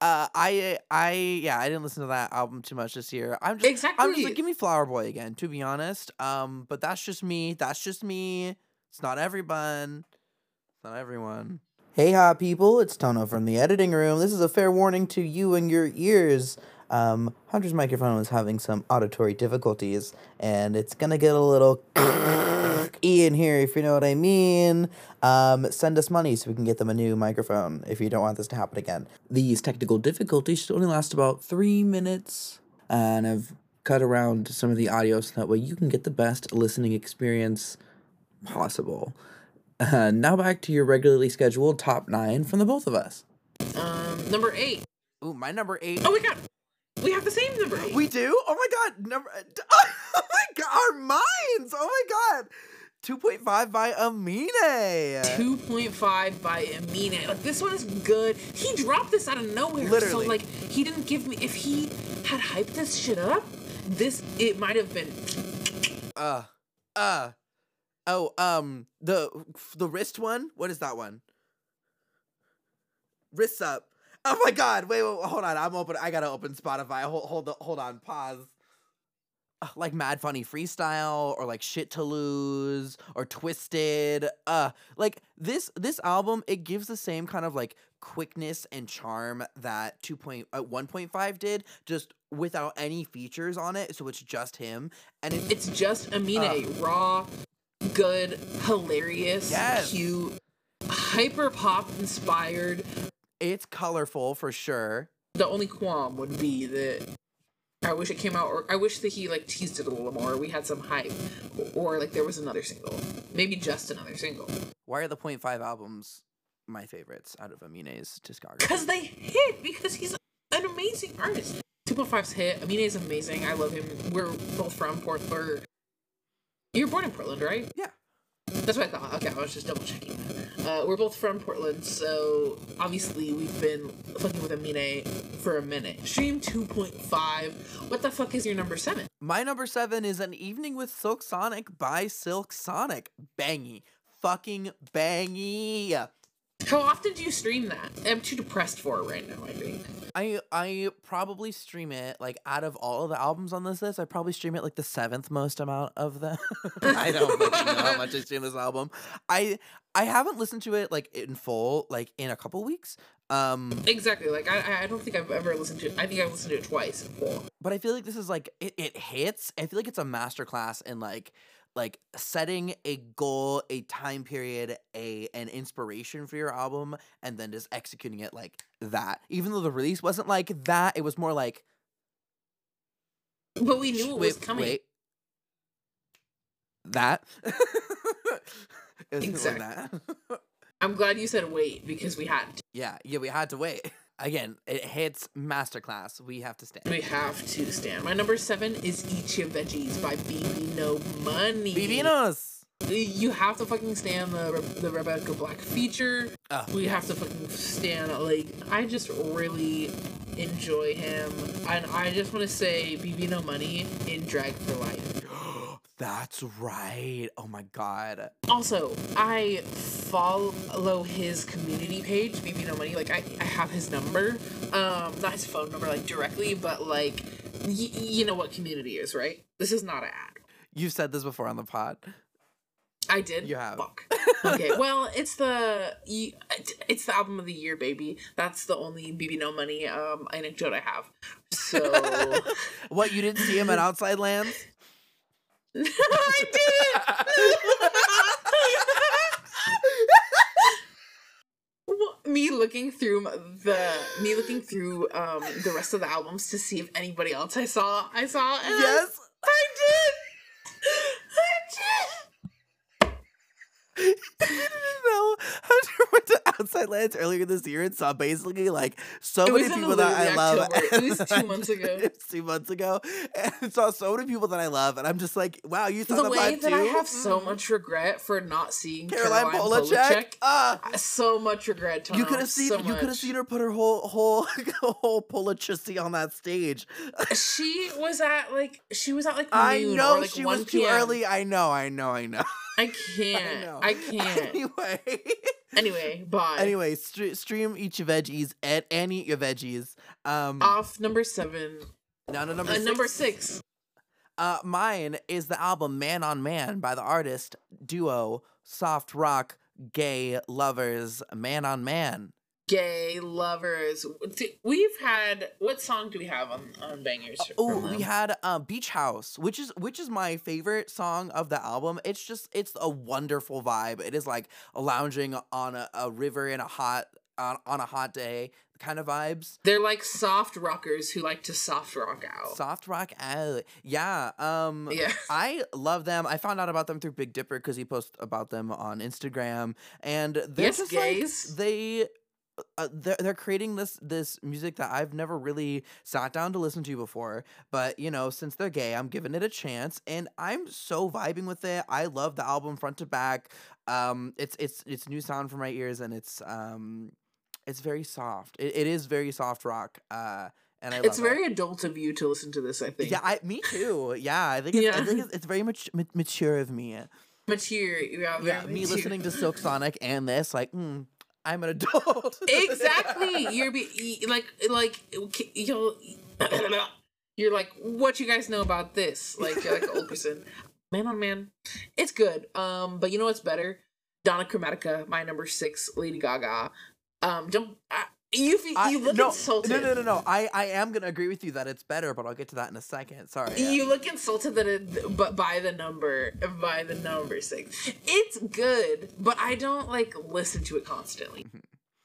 uh, I I yeah, I didn't listen to that album too much this year. I'm just exactly. I'm just like, give me Flower Boy again, to be honest. Um, but that's just me. That's just me. It's not everyone. It's not everyone. Hey, hot people! It's Toño from the editing room. This is a fair warning to you and your ears. Um, Hunter's microphone was having some auditory difficulties, and it's gonna get a little [laughs] e in here, if you know what I mean. Um, send us money so we can get them a new microphone if you don't want this to happen again. These technical difficulties should only last about three minutes, and I've cut around some of the audio so that way you can get the best listening experience possible. Uh, now back to your regularly scheduled top nine from the both of us. Um, number eight. Ooh, my number eight. Oh my god, we have the same number eight. We do? Oh my god, number [laughs] Oh my god, our minds. Oh my god. 2.5 by Amine. Two point five by Amine. Like this one is good. He dropped this out of nowhere. Literally. So like he didn't give me. If he had hyped this shit up, this it might have been. Uh uh Oh, um the the wrist one? What is that one? Wrists up. Oh my god. Wait, wait, hold on. I'm open. I got to open Spotify. Hold hold hold on. Pause. Uh, Like Mad Funny Freestyle or like Shit to Lose or Twisted. Uh like this this album it gives the same kind of like quickness and charm that 2. Point, uh, 1.5 did just without any features on it so it's just him and it, It's just Amine, raw, good, hilarious, Yes. cute, hyper pop inspired. it's colorful for sure The only qualm would be that I wish it came out, or I wish that he like teased it a little more. We had some hype, or like there was another single, maybe just another single, why are the 0.5 albums my favorites out of amine's discography because they hit because he's an amazing artist. 2.5's hit. Amine is amazing. I love him. We're both from Portland. You were born in Portland, right? Yeah. That's what I thought. Okay, I was just double checking. Uh, we're both from Portland, so obviously we've been fucking with Amine for a minute. Stream 2.5. What the fuck is your number seven? My number seven is An Evening with Silk Sonic by Silk Sonic. Bangy. Fucking bangy. How often do you stream that? I'm too depressed for it right now, I think. I I probably stream it like out of all of the albums on this list, I probably stream it like the seventh most amount of them. [laughs] I don't know how much I stream this album. I I haven't listened to it like in full like in a couple weeks. Um Exactly. Like, I, I don't think I've ever listened to it. I think I've listened to it twice in full. but I feel like this is like it, it hits. I feel like it's a masterclass in like like setting a goal, a time period, a an inspiration for your album, and then just executing it like that. Even though the release wasn't like that, it was more like But we knew it was wait, coming. wait. That. [laughs] it Exactly. that. [laughs] I'm glad you said wait because we had to. yeah, yeah, we had to wait. [laughs] Again, it hits masterclass. We have to stand. We have to stand. My number seven is Eat Your Veggies by BB No Money. Vivinos. You have to fucking stand the Re- the Rebecca Black feature. Oh, We have to fucking stand. Like I just really enjoy him, and I just want to say BB No Money in Drag for Life. [gasps] [gasps] That's right. Oh my god. Also, I follow his community page, BB No Money. Like I, I have his number, um, not his phone number like directly, but like y- you know what community is, right? This is not an ad. You've said this before on the pod. I did. You have. Fuck. [laughs] Okay. Well, it's the it's the album of the year, baby. That's the only BB No Money um anecdote I have. So [laughs] What, you didn't see him at Outside Lands? no, I didn't. [laughs] me looking through the me looking through um the rest of the albums to see if anybody else I saw I saw. Yes, I did. I did. I didn't know Hunter went to Outside Lands earlier this year and saw basically like so many people that I love. It was two [laughs] months ago. [laughs] Two months ago, and saw so many people that I love, and I'm just like, wow, you saw The the, way that too. I have so Mm. much regret for not seeing Caroline, Caroline, Polachek. Polachek. Ah, So much regret. you could have seen so you could have seen her put her whole whole [laughs] whole Polachissy on that stage. She was at like she was at like I know like she 1 was too early. I know, I know, I know. I I can't. know. I, can't. Anyway. anyway, bye. Anyway, stre- stream eat your veggies and, and eat your veggies. Um, off number seven. now to number Uh, six. number six. Uh, mine is the album "Man on Man" by the artist duo soft rock gay lovers Man on Man. Gay lovers. We've had what song do we have on on Bangerz? Oh, we had uh, "Beach House," which is which is my favorite song of the album. It's just it's a wonderful vibe. It is like lounging on a, a river in a hot on, on a hot day kind of vibes. They're like soft rockers who like to soft rock out. Soft rock out. Yeah. Um yeah. [laughs] I love them. I found out about them through Big Dipper because he posts about them on Instagram, and they're Yes, just gays. like they. Uh, they're, they're creating this this music that I've never really sat down to listen to before, but you know, since they're gay, I'm giving it a chance, and I'm so vibing with it. I love the album front to back. Um, it's it's it's new sound for my ears, and it's um, it's very soft. It, it is very soft rock. Uh, and I love It's it. very adult of you to listen to this, I think. Yeah, I, me too. Yeah, I think it's, I think it's, it's very much mature of me. Mature. Yeah, Yeah, me mature. listening to Silk Sonic and this, like, mm, I'm an adult. [laughs] exactly. You're be like like you'll [clears throat] you're like what you guys know about this? Like you're like an old person man on man it's good. Um but you know what's better? Dawn of Chromatica my number six lady gaga. Um don't uh, you you look no, insulted No, no, no, no. I, I am gonna agree with you that it's better, but I'll get to that in a second. Sorry. yeah. You look insulted that it, but by the number, by the number six, it's good, but I don't like listen to it constantly.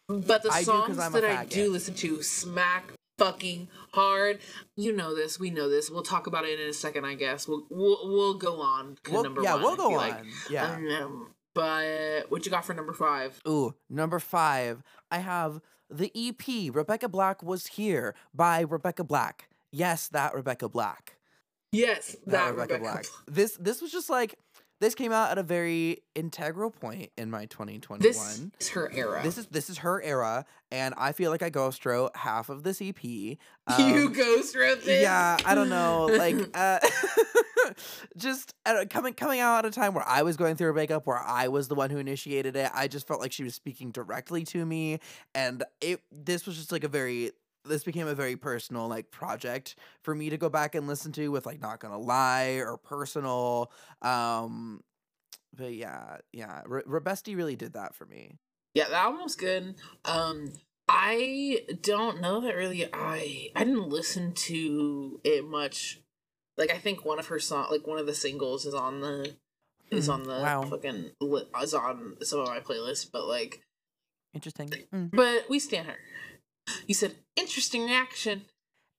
But the Mm-hmm. I songs that I do listen to smack fucking hard. You know this, we know this. We'll talk about it in a second, I guess. We'll we'll, we'll go on. to We'll- number yeah, one, we'll go on. like. yeah. Um, but what you got for number five? Ooh, number five. I have the EP "Rebecca Black Was Here" by Rebecca Black. Yes, that Rebecca Black. Yes, that, that, Rebecca, Rebecca Black. This this was just like this came out at a very integral point in my 2021. This is her era. This is this is her era, and I feel like I ghost wrote half of this EP. [laughs] you Um, ghost wrote this. yeah, I don't know, like [laughs] uh, [laughs] just coming coming out at a time where I was going through a breakup, where I was the one who initiated it. I just felt like she was speaking directly to me, and it this was just like a very this became a very personal like project for me to go back and listen to with like not gonna lie or personal um but yeah yeah Re- Rebesti really did that for me Yeah, the was good. Um, I don't know that really. I I didn't listen to it much. Like I think one of her song, like one of the singles, is on the is Hmm, on the wow. fucking is on some of my playlists. But like, interesting Mm. but we stand her. You said interesting reaction.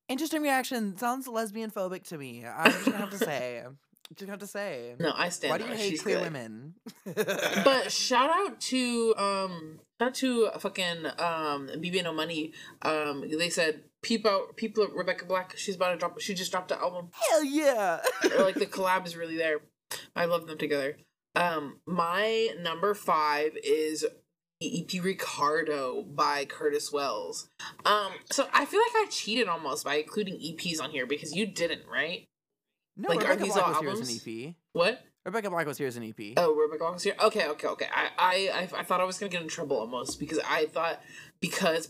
interesting reaction sounds lesbian phobic to me i'm just gonna have to say just have to say No, I stand. why do you hate She's queer good. women But [laughs] shout out to um shout out to fucking um BB No Money. Um they said peep out people Rebecca Black, she's about to drop she just dropped an album. hell yeah like the collab is really there. I love them together. Um my number five is EP Ricardo by Curtis Wells. Um so I feel like I cheated almost by including EPs on here because you didn't, right? no Like, are rebecca these black all was here as an ep What? rebecca black was here as an ep Oh, Rebecca Black was here. Okay, okay, okay. I, I, I, I thought I was gonna get in trouble almost because I thought because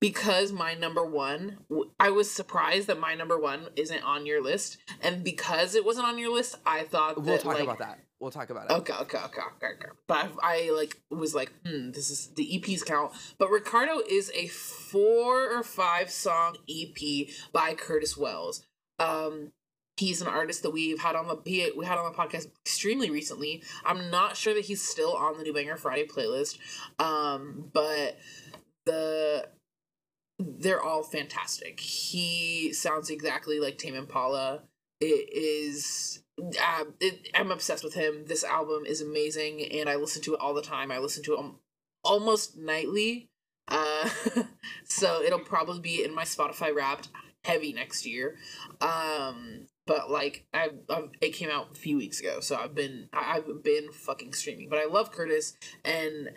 because my number one, I was surprised that my number one isn't on your list, and because it wasn't on your list, I thought that we'll talk like, about that we'll talk about it Okay, okay, okay, okay, okay. But I, I like was like, hmm, this is the EPs count. But Ricardo is a four or five song EP by Curtis Wells. Um, He's an artist that we've had on the he, we had on the podcast extremely recently. I'm not sure that he's still on the New Banger Friday playlist, um, but the they're all fantastic. He sounds exactly like Tame Impala. It is. Uh, it, I'm obsessed with him. This album is amazing, and I listen to it all the time. I listen to it almost nightly. Uh, [laughs] so it'll probably be in my Spotify Wrapped heavy next year. Um, but like I, I, it came out a few weeks ago, so I've been I've been fucking streaming. But I love Curtis, and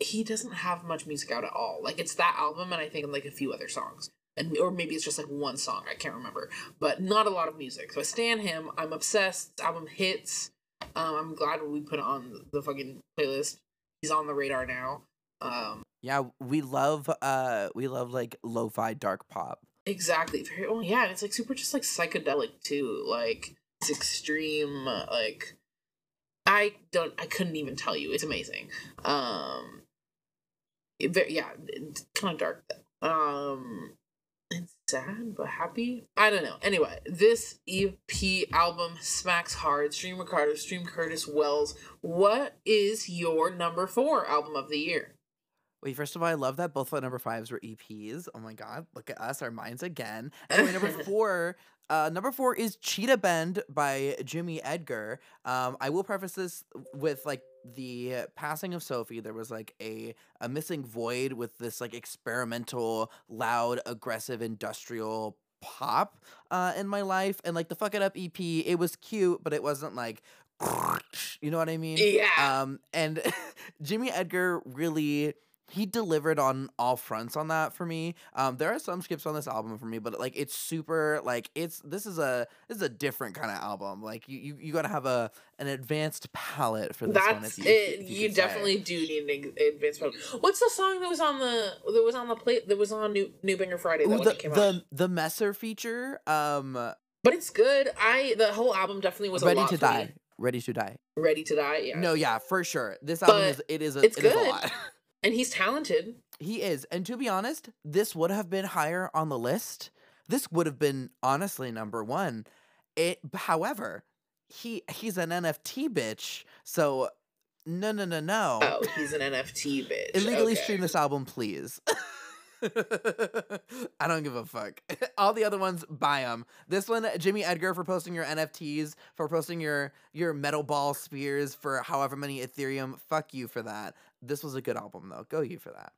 he doesn't have much music out at all. Like it's that album, and I think like a few other songs, and or maybe it's just like one song. I can't remember, but not a lot of music. So I stand him. I'm obsessed. This album hits. Um, I'm glad we put it on the fucking playlist. He's on the radar now. Um, yeah, we love uh we love like lo-fi dark pop. Exactly. Very well, yeah, it's like super just like psychedelic too. Like it's extreme like I don't I couldn't even tell you. It's amazing. Um it, very, yeah, kind of dark though. Um it's sad but happy. I don't know. Anyway, this EP album smacks hard. Stream Ricardo, Stream Curtis Wells. What is your number four album of the year? Wait, first of all, I love that both of our number fives were EPs. Oh my god, look at us, our minds again. Anyway, number [laughs] four, uh, number four is Cheetah Bend by Jimmy Edgar. Um, I will preface this with like the passing of Sophie. There was like a a missing void with this like experimental, loud, aggressive, industrial pop uh, in my life, and like the fuck it up EP. It was cute, but it wasn't like [laughs] you know what I mean? Yeah. Um, and [laughs] Jimmy Edgar really he delivered on all fronts on that for me. Um, there are some skips on this album for me, but like it's super like it's this is a this is a different kind of album. Like you you, you got to have a an advanced palette for this That's one. If you, it. If you, you definitely do need an advanced palette. What's the song that was on the that was on the plate that was on New New Banger Friday? That Ooh, the the, the Messer feature. Um, but it's good. I the whole album definitely was ready to die. Ready to die. Ready to die. Yeah. No, yeah, for sure. This album but is it is a, it's it good. Is a lot. [laughs] And he's talented. He is. And to be honest, this would have been higher on the list. This would have been honestly number 1. It however, he he's an NFT bitch. So no no no no. Oh, he's an NFT bitch. Illegally okay. stream this album, please. [laughs] [laughs] I don't give a fuck. [laughs] All the other ones, buy them. This one, Jimmy Edgar for posting your NFTs, for posting your your metal ball spears for however many Ethereum. Fuck you for that. This was a good album though. Go you for that.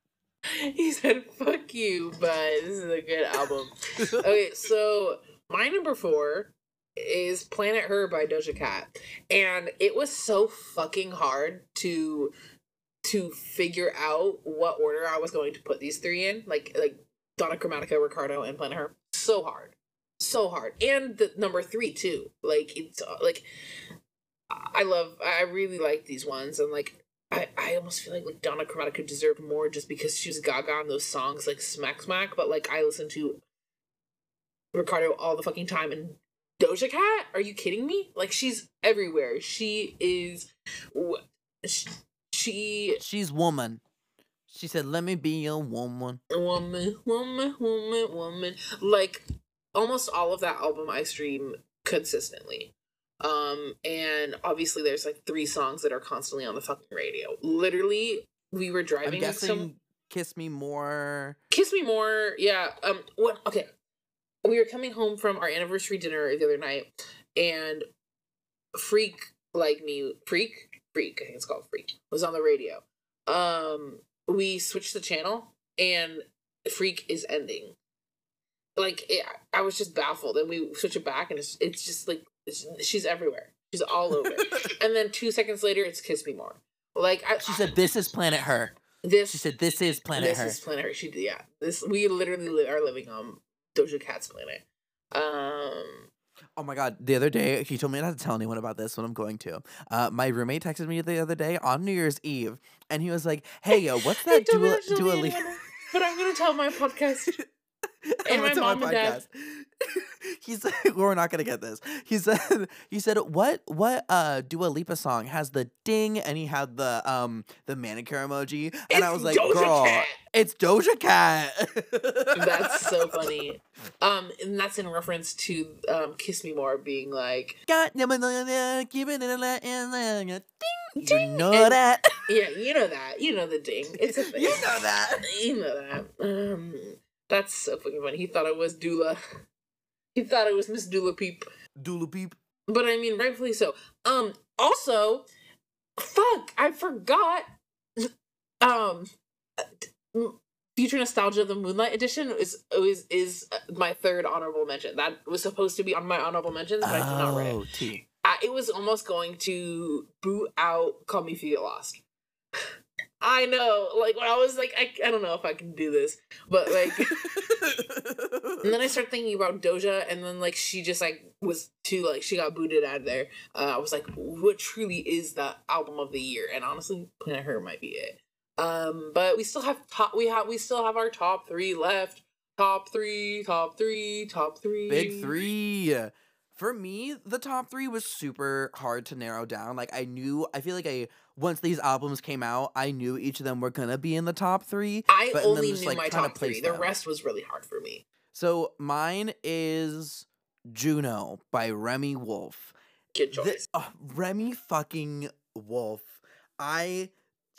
[laughs] He said, "Fuck you," but this is a good album. okay, so my number four is Planet Her by Doja Cat, and it was so fucking hard to to figure out what order I was going to put these three in, like like Dawn of Chromatica, Ricardo, and Planet Her. So hard, so hard, and the number three too. Like it's uh, like I love, I really like these ones, and like I, I almost feel like like Dawn of Chromatica deserved more just because she was Gaga on those songs like Smack Smack, but like I listen to Ricardo all the fucking time and Doja Cat. Are you kidding me? Like she's everywhere. She is. She she's woman. She said, "Let me be a woman." Woman, woman, woman, woman. Like almost all of that album I stream consistently. Um, and obviously there's like three songs that are constantly on the fucking radio. Literally, we were driving. I'm guessing some... "Kiss Me More." "Kiss Me More," yeah. Um, what? Okay, we were coming home from our anniversary dinner the other night, and "Freak Like Me," "Freak," Freak, I think it's called Freak, was on the radio. Um, we switched the channel and Freak is ending. Like it, I was just baffled, and we switch it back, and it's it's just like it's, she's everywhere. She's all over. [laughs] and then two seconds later, it's Kiss Me More. Like I, she said, "This is Planet Her." This she said, "This is Planet this Her." This is Planet Her. She yeah. This we literally are living on Doja Cat's planet. Um, Oh my god! The other day, he told me not to tell anyone about this, but I'm going to. Uh, my roommate texted me the other day on New Year's Eve, and he was like, "Hey, yo, what's [laughs] that Dua Dua Lipa?" But I'm gonna tell my podcast [laughs] and my mom my and dad. [laughs] [laughs] he said [laughs] we're not gonna get this. He said [laughs] he said what what uh Dua Lipa song has the ding and he had the um the manicure emoji and It's I was like, Doja girl, Cat." it's Doja Cat. That's so funny. Um, and that's in reference to um, "Kiss Me More" being like, Got giving it a there, ding. You know And- that. yeah, you know that, you know the ding. It's a thing. You know that. You know that. Um, that's so fucking funny. He thought it was Dula. He thought it was Miss Dula Peep. Doodle peep. But I mean, rightfully so. Um, also, fuck, I forgot. Um, Future Nostalgia, the Moonlight Edition is is is my third honorable mention. That was supposed to be on my honorable mentions, but I did not write it. Oh, T. I, it was almost going to boot out Call Me If You Get Lost. I know, like when I was like, I, I don't know if I can do this, but like, [laughs] and then I started thinking about Doja, and then like she just like was too like she got booted out of there. Uh, I was like, what truly is the album of the year? And honestly, Planet Her might be it. Um, but we still have top. We have we still have our top three left. Top three, top three, top three. Big three. For me, the top three was super hard to narrow down. Like I knew, I feel like I once these albums came out, I knew each of them were gonna be in the top three. I only just, knew like, my top three. The them. rest was really hard for me. So mine is Juno by Remi Wolf. Good choice. uh, Remi fucking Wolf. I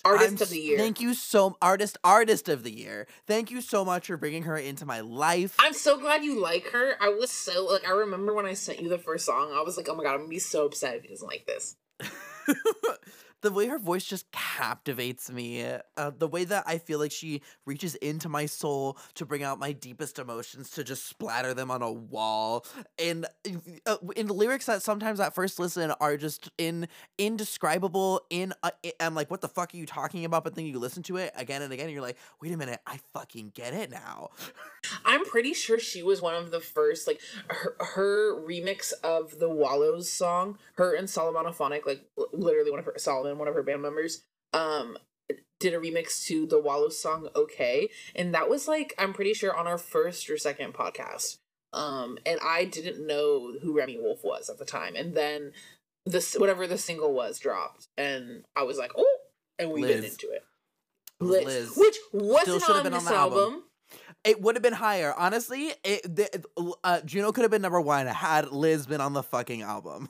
Artist I'm of the year. Thank you so artist artist of the year. Thank you so much for bringing her into my life. I'm so glad you like her. I was so like I remember when I sent you the first song, I was like, oh my god, I'm gonna be so upset if he doesn't like this. [laughs] the way her voice just captivates me. Uh, the way that I feel like she reaches into my soul to bring out my deepest emotions to just splatter them on a wall. And uh, in lyrics that sometimes at first listen are just in indescribable. In uh, I'm like, what the fuck are you talking about? But then you listen to it again and again, and you're like, wait a minute, I fucking get it now. [laughs] I'm pretty sure she was one of the first, like her, her remix of the Wallows song. Her and Solomonophonic, like literally one of her Solomon, one of her band members, um, did a remix to the Wallows song "Okay," and that was like I'm pretty sure on our first or second podcast. Um, and I didn't know who Remi Wolf was at the time, and then this whatever the single was dropped, and I was like, oh, and we Liz. into it. Liz. Liz, which wasn't on on this the album. album. It would have been higher, honestly. It the, uh, Juno could have been number one had Liz been on the fucking album.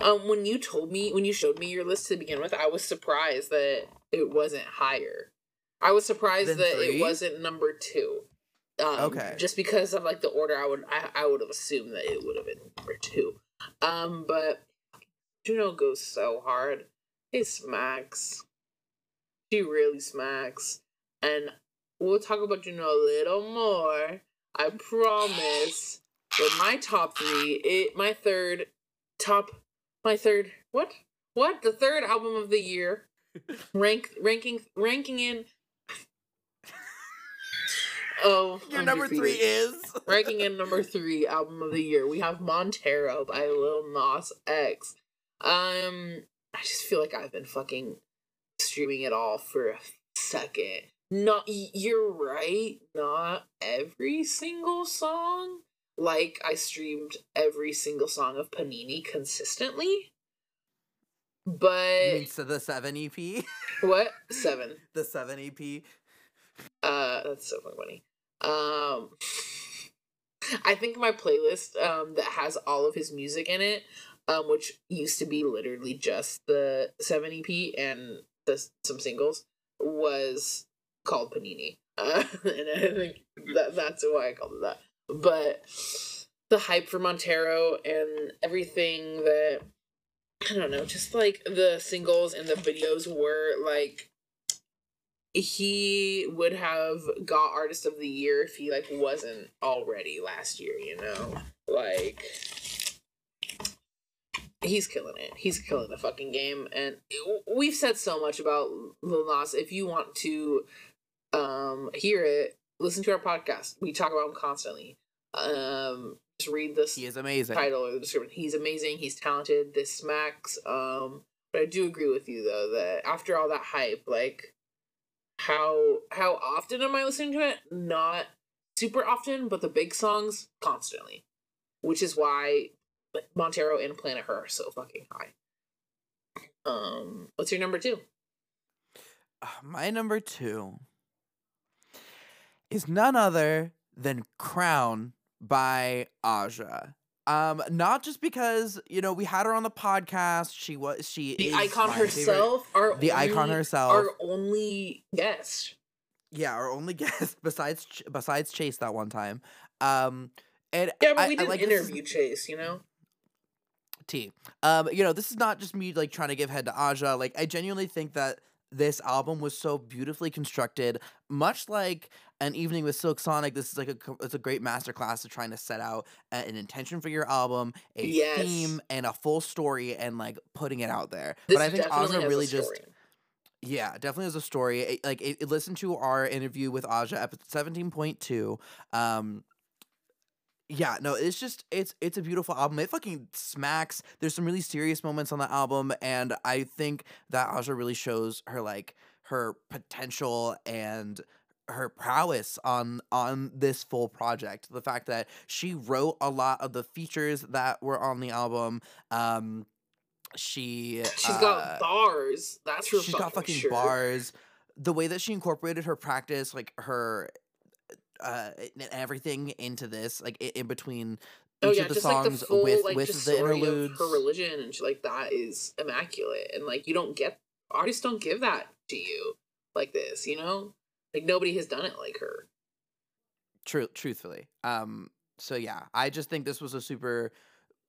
Um, when you told me, when you showed me your list to begin with, I was surprised that it wasn't higher. I was surprised Than that three? it wasn't number two. Um, Okay. Just because of like the order, I would I, I would have assumed that it would have been number two. Um, but Juno goes so hard. It smacks. She really smacks, and we'll talk about Juno a little more. I promise. But my top three, it my third top, my third what what the third album of the year, [laughs] rank ranking ranking in. Oh, [laughs] Your I'm number three is [laughs] ranking in number three album of the year. We have Montero by Lil Nas X. Um, I just feel like I've been fucking streaming it all for a second. Not, you're right. Not every single song. Like I streamed every single song of Panini consistently. You But mean so the seven EP, [laughs] what seven? the seven EP. Uh, that's so funny. Um, I think my playlist um that has all of his music in it, um, which used to be literally just the seven EP and the some singles, was called Panini. Uh, [laughs] and I think that that's why I called it that. But the hype for Montero and everything that I don't know, just like the singles and the videos were like he would have got artist of the year if he like wasn't already last year you know? Like he's killing it. He's killing the fucking game. And we've said so much about Lil Nas. If you want to um hear it listen to our podcast we talk about him constantly um just read this He is amazing. title or the description. He's amazing. He's talented. This smacks. Um, but I do agree with you though that after all that hype, like how how often am I listening to it? Not super often, but the big songs constantly. which is why Montero and Planet Her are so fucking high. Um, what's your number two? Uh, My number two is none other than Crown by Aja. Um, not just because you know we had her on the podcast. She was she The icon my favorite- herself, our the icon only- herself. our only guest. Yeah, our only [laughs] guest besides besides Chase that one time. Um, and Yeah, but I- we didn't like this is- interview Chase, you know. T. Um, you know, this is not just me like trying to give head to Aja. Like, I genuinely think that this album was so beautifully constructed, much like an evening with Silk Sonic. This is like a it's a great masterclass of trying to set out an intention for your album, a Yes. theme, and a full story, and like putting it out there. This but I think Aja really just yeah, definitely has a story. It- like, it, it- listen to our interview with Aja, episode seventeen point two. Um, yeah, no, it's just it's it's a beautiful album. It fucking smacks. There's some really serious moments on the album, and I think that Aja really shows her like her potential and her prowess on on this full project. The fact that she wrote a lot of the features that were on the album. Um, she She's uh, got bars. That's for she's got fucking sure. bars. The way that she incorporated her practice, like her, uh, everything into this, like in between each Oh yeah, of the just like songs the full with like with just the story interludes. of her religion and shit like that is immaculate, and like you don't get artists don't give that to you like this, you know. Like nobody has done it like her. True, truthfully. Um. So yeah, I just think this was a super.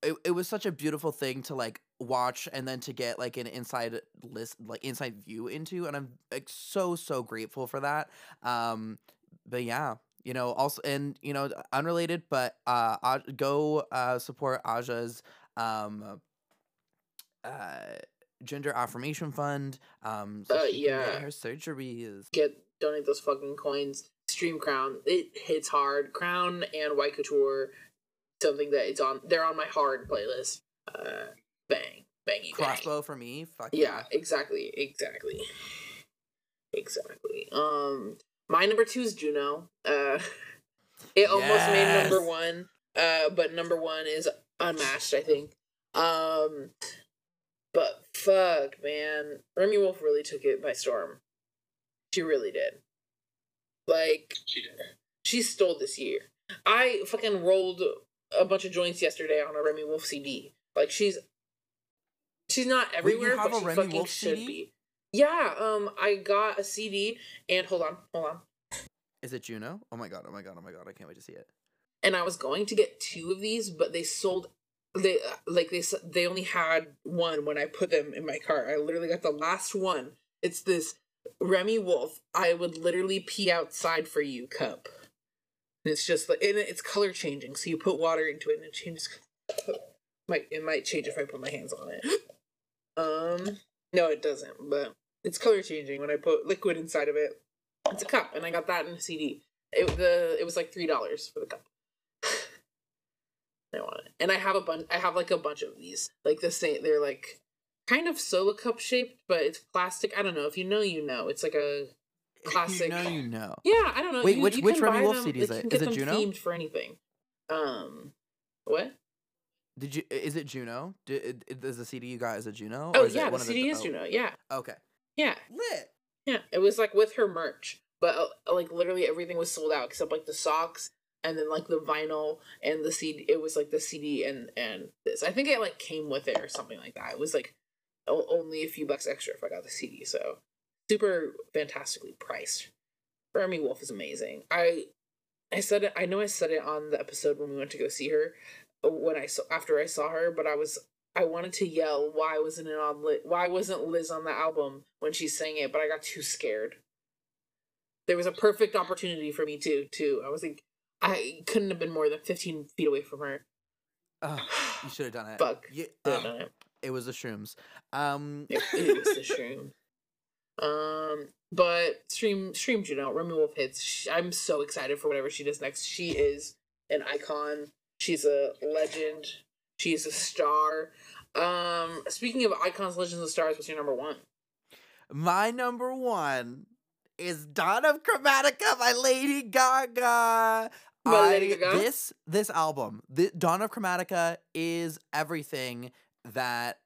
It, it was such a beautiful thing to like watch and then to get like an inside list like inside view into and i'm like so so grateful for that um but yeah you know also and you know unrelated but uh go uh support aja's um uh gender affirmation fund um so Uh, she can get yeah. her surgeries Get donate those fucking coins. Stream Crown. It hits hard. Crown and White Couture. Something that it's on. They're on my hard playlist. Uh, bang, bangy, bang. crossbow for me fuck Yeah, exactly, exactly, exactly. Um, my number two is Juno. Uh, [laughs] it almost made number one. Uh, but number one is unmatched. I think. Um, but fuck, man, Remi Wolf really took it by storm. She really did. Like She did. she stole this year. I fucking rolled a bunch of joints yesterday on a Remi Wolf CD. Like she's she's not everywhere, have but she Remi fucking Wolf should CD? be. Yeah, um, I got a CD and hold on, hold on. is it juno oh my god oh my god oh my god i can't wait to see it And I was going to get two of these, but they sold. They like they they only had one when I put them in my cart. I literally got the last one. It's this Remi Wolf. I would literally pee outside for you cup. And it's just like and it's color changing. So you put water into it and it changes. Might it might change if I put my hands on it. [gasps] Um, no, it doesn't. But it's color changing when I put liquid inside of it. It's a cup, and I got that in a CD. It the it was like three dollars for the cup. [laughs] I want it, and I have a bunch. I have like a bunch of these. Like the same. They're like kind of solo cup shaped, but it's plastic. I don't know. If you know, you know. It's like a [laughs] Classic. you know you know yeah. I don't know. Wait, you, which- you which Remi Wolf CD is it? Is it Juno? Themed for anything. Um, what? did you is it juno did, is the cd you got is it juno Oh or is it yeah, the CD is oh, Juno. Yeah, okay yeah. lit Yeah, it was like with her merch, but uh, like literally everything was sold out except like the socks and then like the vinyl and the CD. It was like the CD and and this. I think it like came with it or something like that. It was like o- only a few bucks extra if I got the CD. So super fantastically priced. Remi Wolf is amazing. I I said it. I know I said it on the episode when we went to go see her. uh, When I saw after I saw her, but I was I wanted to yell, why wasn't it on Liz? Why wasn't Liz on the album when she sang it? But I got too scared. There was a perfect opportunity for me too. Too, I was like, I couldn't have been more than fifteen feet away from her. oh, you should have done it Fuck. You- oh, done it. it was the shrooms um It, it was the shroom. Um, but stream stream Juno Remi Wolf hits. Sh I'm so excited for whatever she does next. She is an icon. She's a legend. She's a star. Um, speaking of icons, legends, and stars, what's your number one? My number one is Dawn of Chromatica by Lady Gaga. By Lady I Gaga? this this album, the Dawn of Chromatica is everything that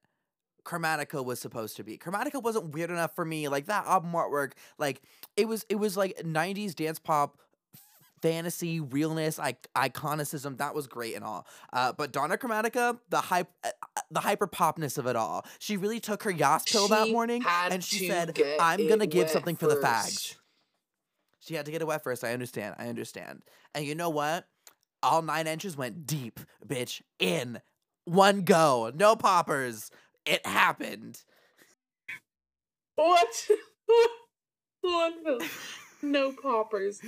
Chromatica was supposed to be. Chromatica wasn't weird enough for me. Like that album artwork, like it was it was like 90s dance pop fantasy realness iconicism that was great and all. Uh but Dawn of Chromatica the hype uh, uh, the hyper popness of it all. She really took her yas pill that morning and she said i'm gonna give something for the fags. she had to get it wet first i understand i understand. And you know what? All nine inches went deep bitch in one go. No poppers. It happened. What? [laughs] One film. No poppers.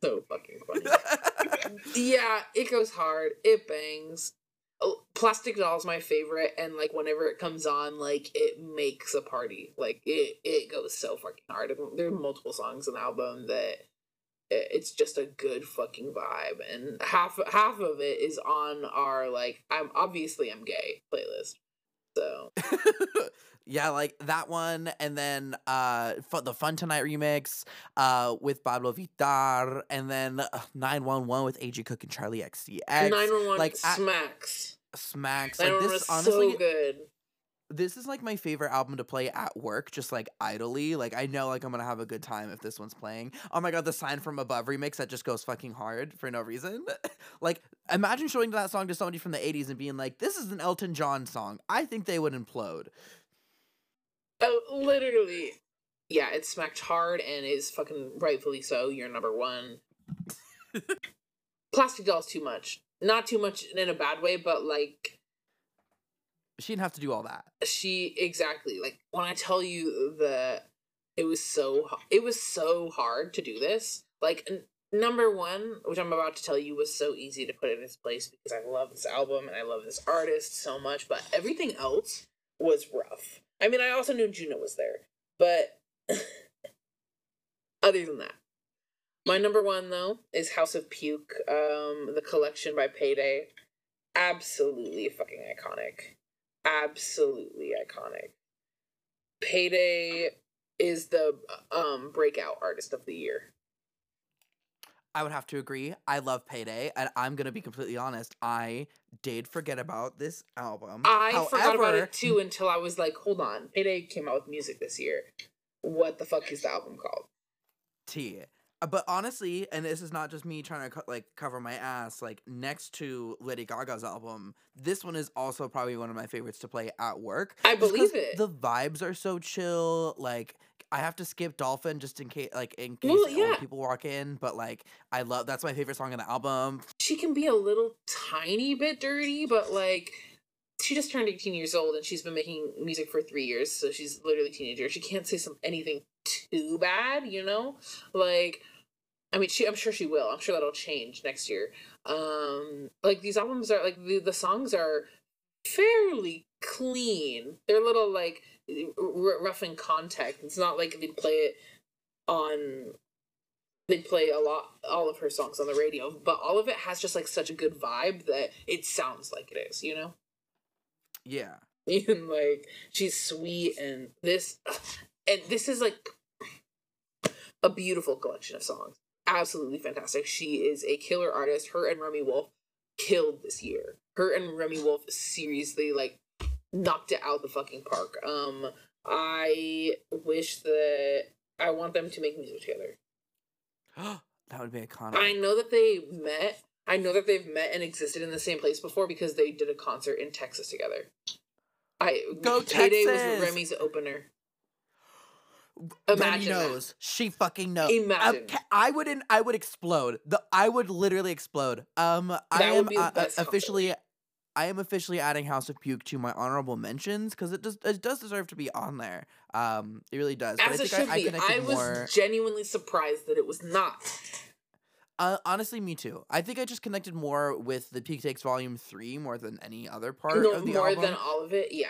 so fucking funny. [laughs] yeah, it goes hard. It bangs. Oh, Plastic Doll's my favorite, and like whenever it comes on, like it makes a party. Like it, it goes so fucking hard. There are multiple songs on the album that it's just a good fucking vibe, and half half of it is on our like I'm obviously I'm gay playlist. So [laughs] yeah, like that one, and then uh, the Fun Tonight remix uh, with Pabllo Vittar, and then Nine One One with A. G. Cook and Charli XCX. nine one one like, I- smacks. Smacks. Like this, is honestly, so good. this is like my favorite album to play at work, just like idly. Like I know, like I'm gonna have a good time if this one's playing. Oh my god, the Sign from Above remix that just goes fucking hard for no reason. [laughs] like imagine showing that song to somebody from the '80s and being like, "This is an Elton John song." I think they would implode. Oh, literally. Yeah, it smacked hard and is fucking rightfully so. You're number one. [laughs] Plastic Doll's too much. Not too much in a bad way, but like She didn't have to do all that. she exactly like when I tell you that it was so it was so hard to do this. Like n- number one, which I'm about to tell you, was so easy to put in its place because I love this album and I love this artist so much. But everything else was rough. I mean, I also knew Juno was there, but [laughs] other than that. My number one though is House of Puke, um, the collection by Payday. Absolutely fucking iconic absolutely iconic. Payday is the um breakout artist of the year. I would have to agree. I love Payday, and I'm gonna be completely honest. I did forget about this album. I forgot about it too until I was like, hold on, Payday came out with music this year. What the fuck is the album called? T. Uh, But honestly, and this is not just me trying to like cover my ass. Like next to Lady Gaga's album, this one is also probably one of my favorites to play at work. I believe it. The vibes are so chill. Like I have to skip Dolphin just in case, like in case Well, yeah. people walk in. But like I love that's my favorite song on the album. She can be a little tiny bit dirty, but like she just turned 18 years old and she's been making music for three years, so she's literally a teenager. She can't say some anything too bad, you know? Like I mean, she. I'm sure she will. I'm sure that'll change next year. Um, like these albums are like the the songs are fairly clean. They're a little like rough in contact. It's not like they play it on. They play a lot, all of her songs on the radio, but all of it has just like such a good vibe that it sounds like it is. You know, Yeah. [laughs] even like she's sweet and this, [sighs] and this is like a beautiful collection of songs. Absolutely fantastic. She is a killer artist. Her and Remi Wolf killed this year. Her and Remi Wolf seriously like knocked it out the fucking park. Um, I wish that I want them to make music together. [gasps] that would be iconic. I know that they met. I know that they've met and existed in the same place before because they did a concert in Texas together. I Go Payday was Remi's opener. Remi Imagine that. She fucking knows. Imagine. Okay, I wouldn't. I would explode. The I would literally explode. Um, I That would am uh, uh, officially. I am officially adding House of Puke to my honorable mentions because it does it does deserve to be on there. Um, it really does. But As I it think should I, I be. connected I was more. genuinely surprised that it was not. Uh, honestly, me too. I think I just connected more with the Peak Takes Volume Three more than any other part No, of the more album. than all of it. Yeah.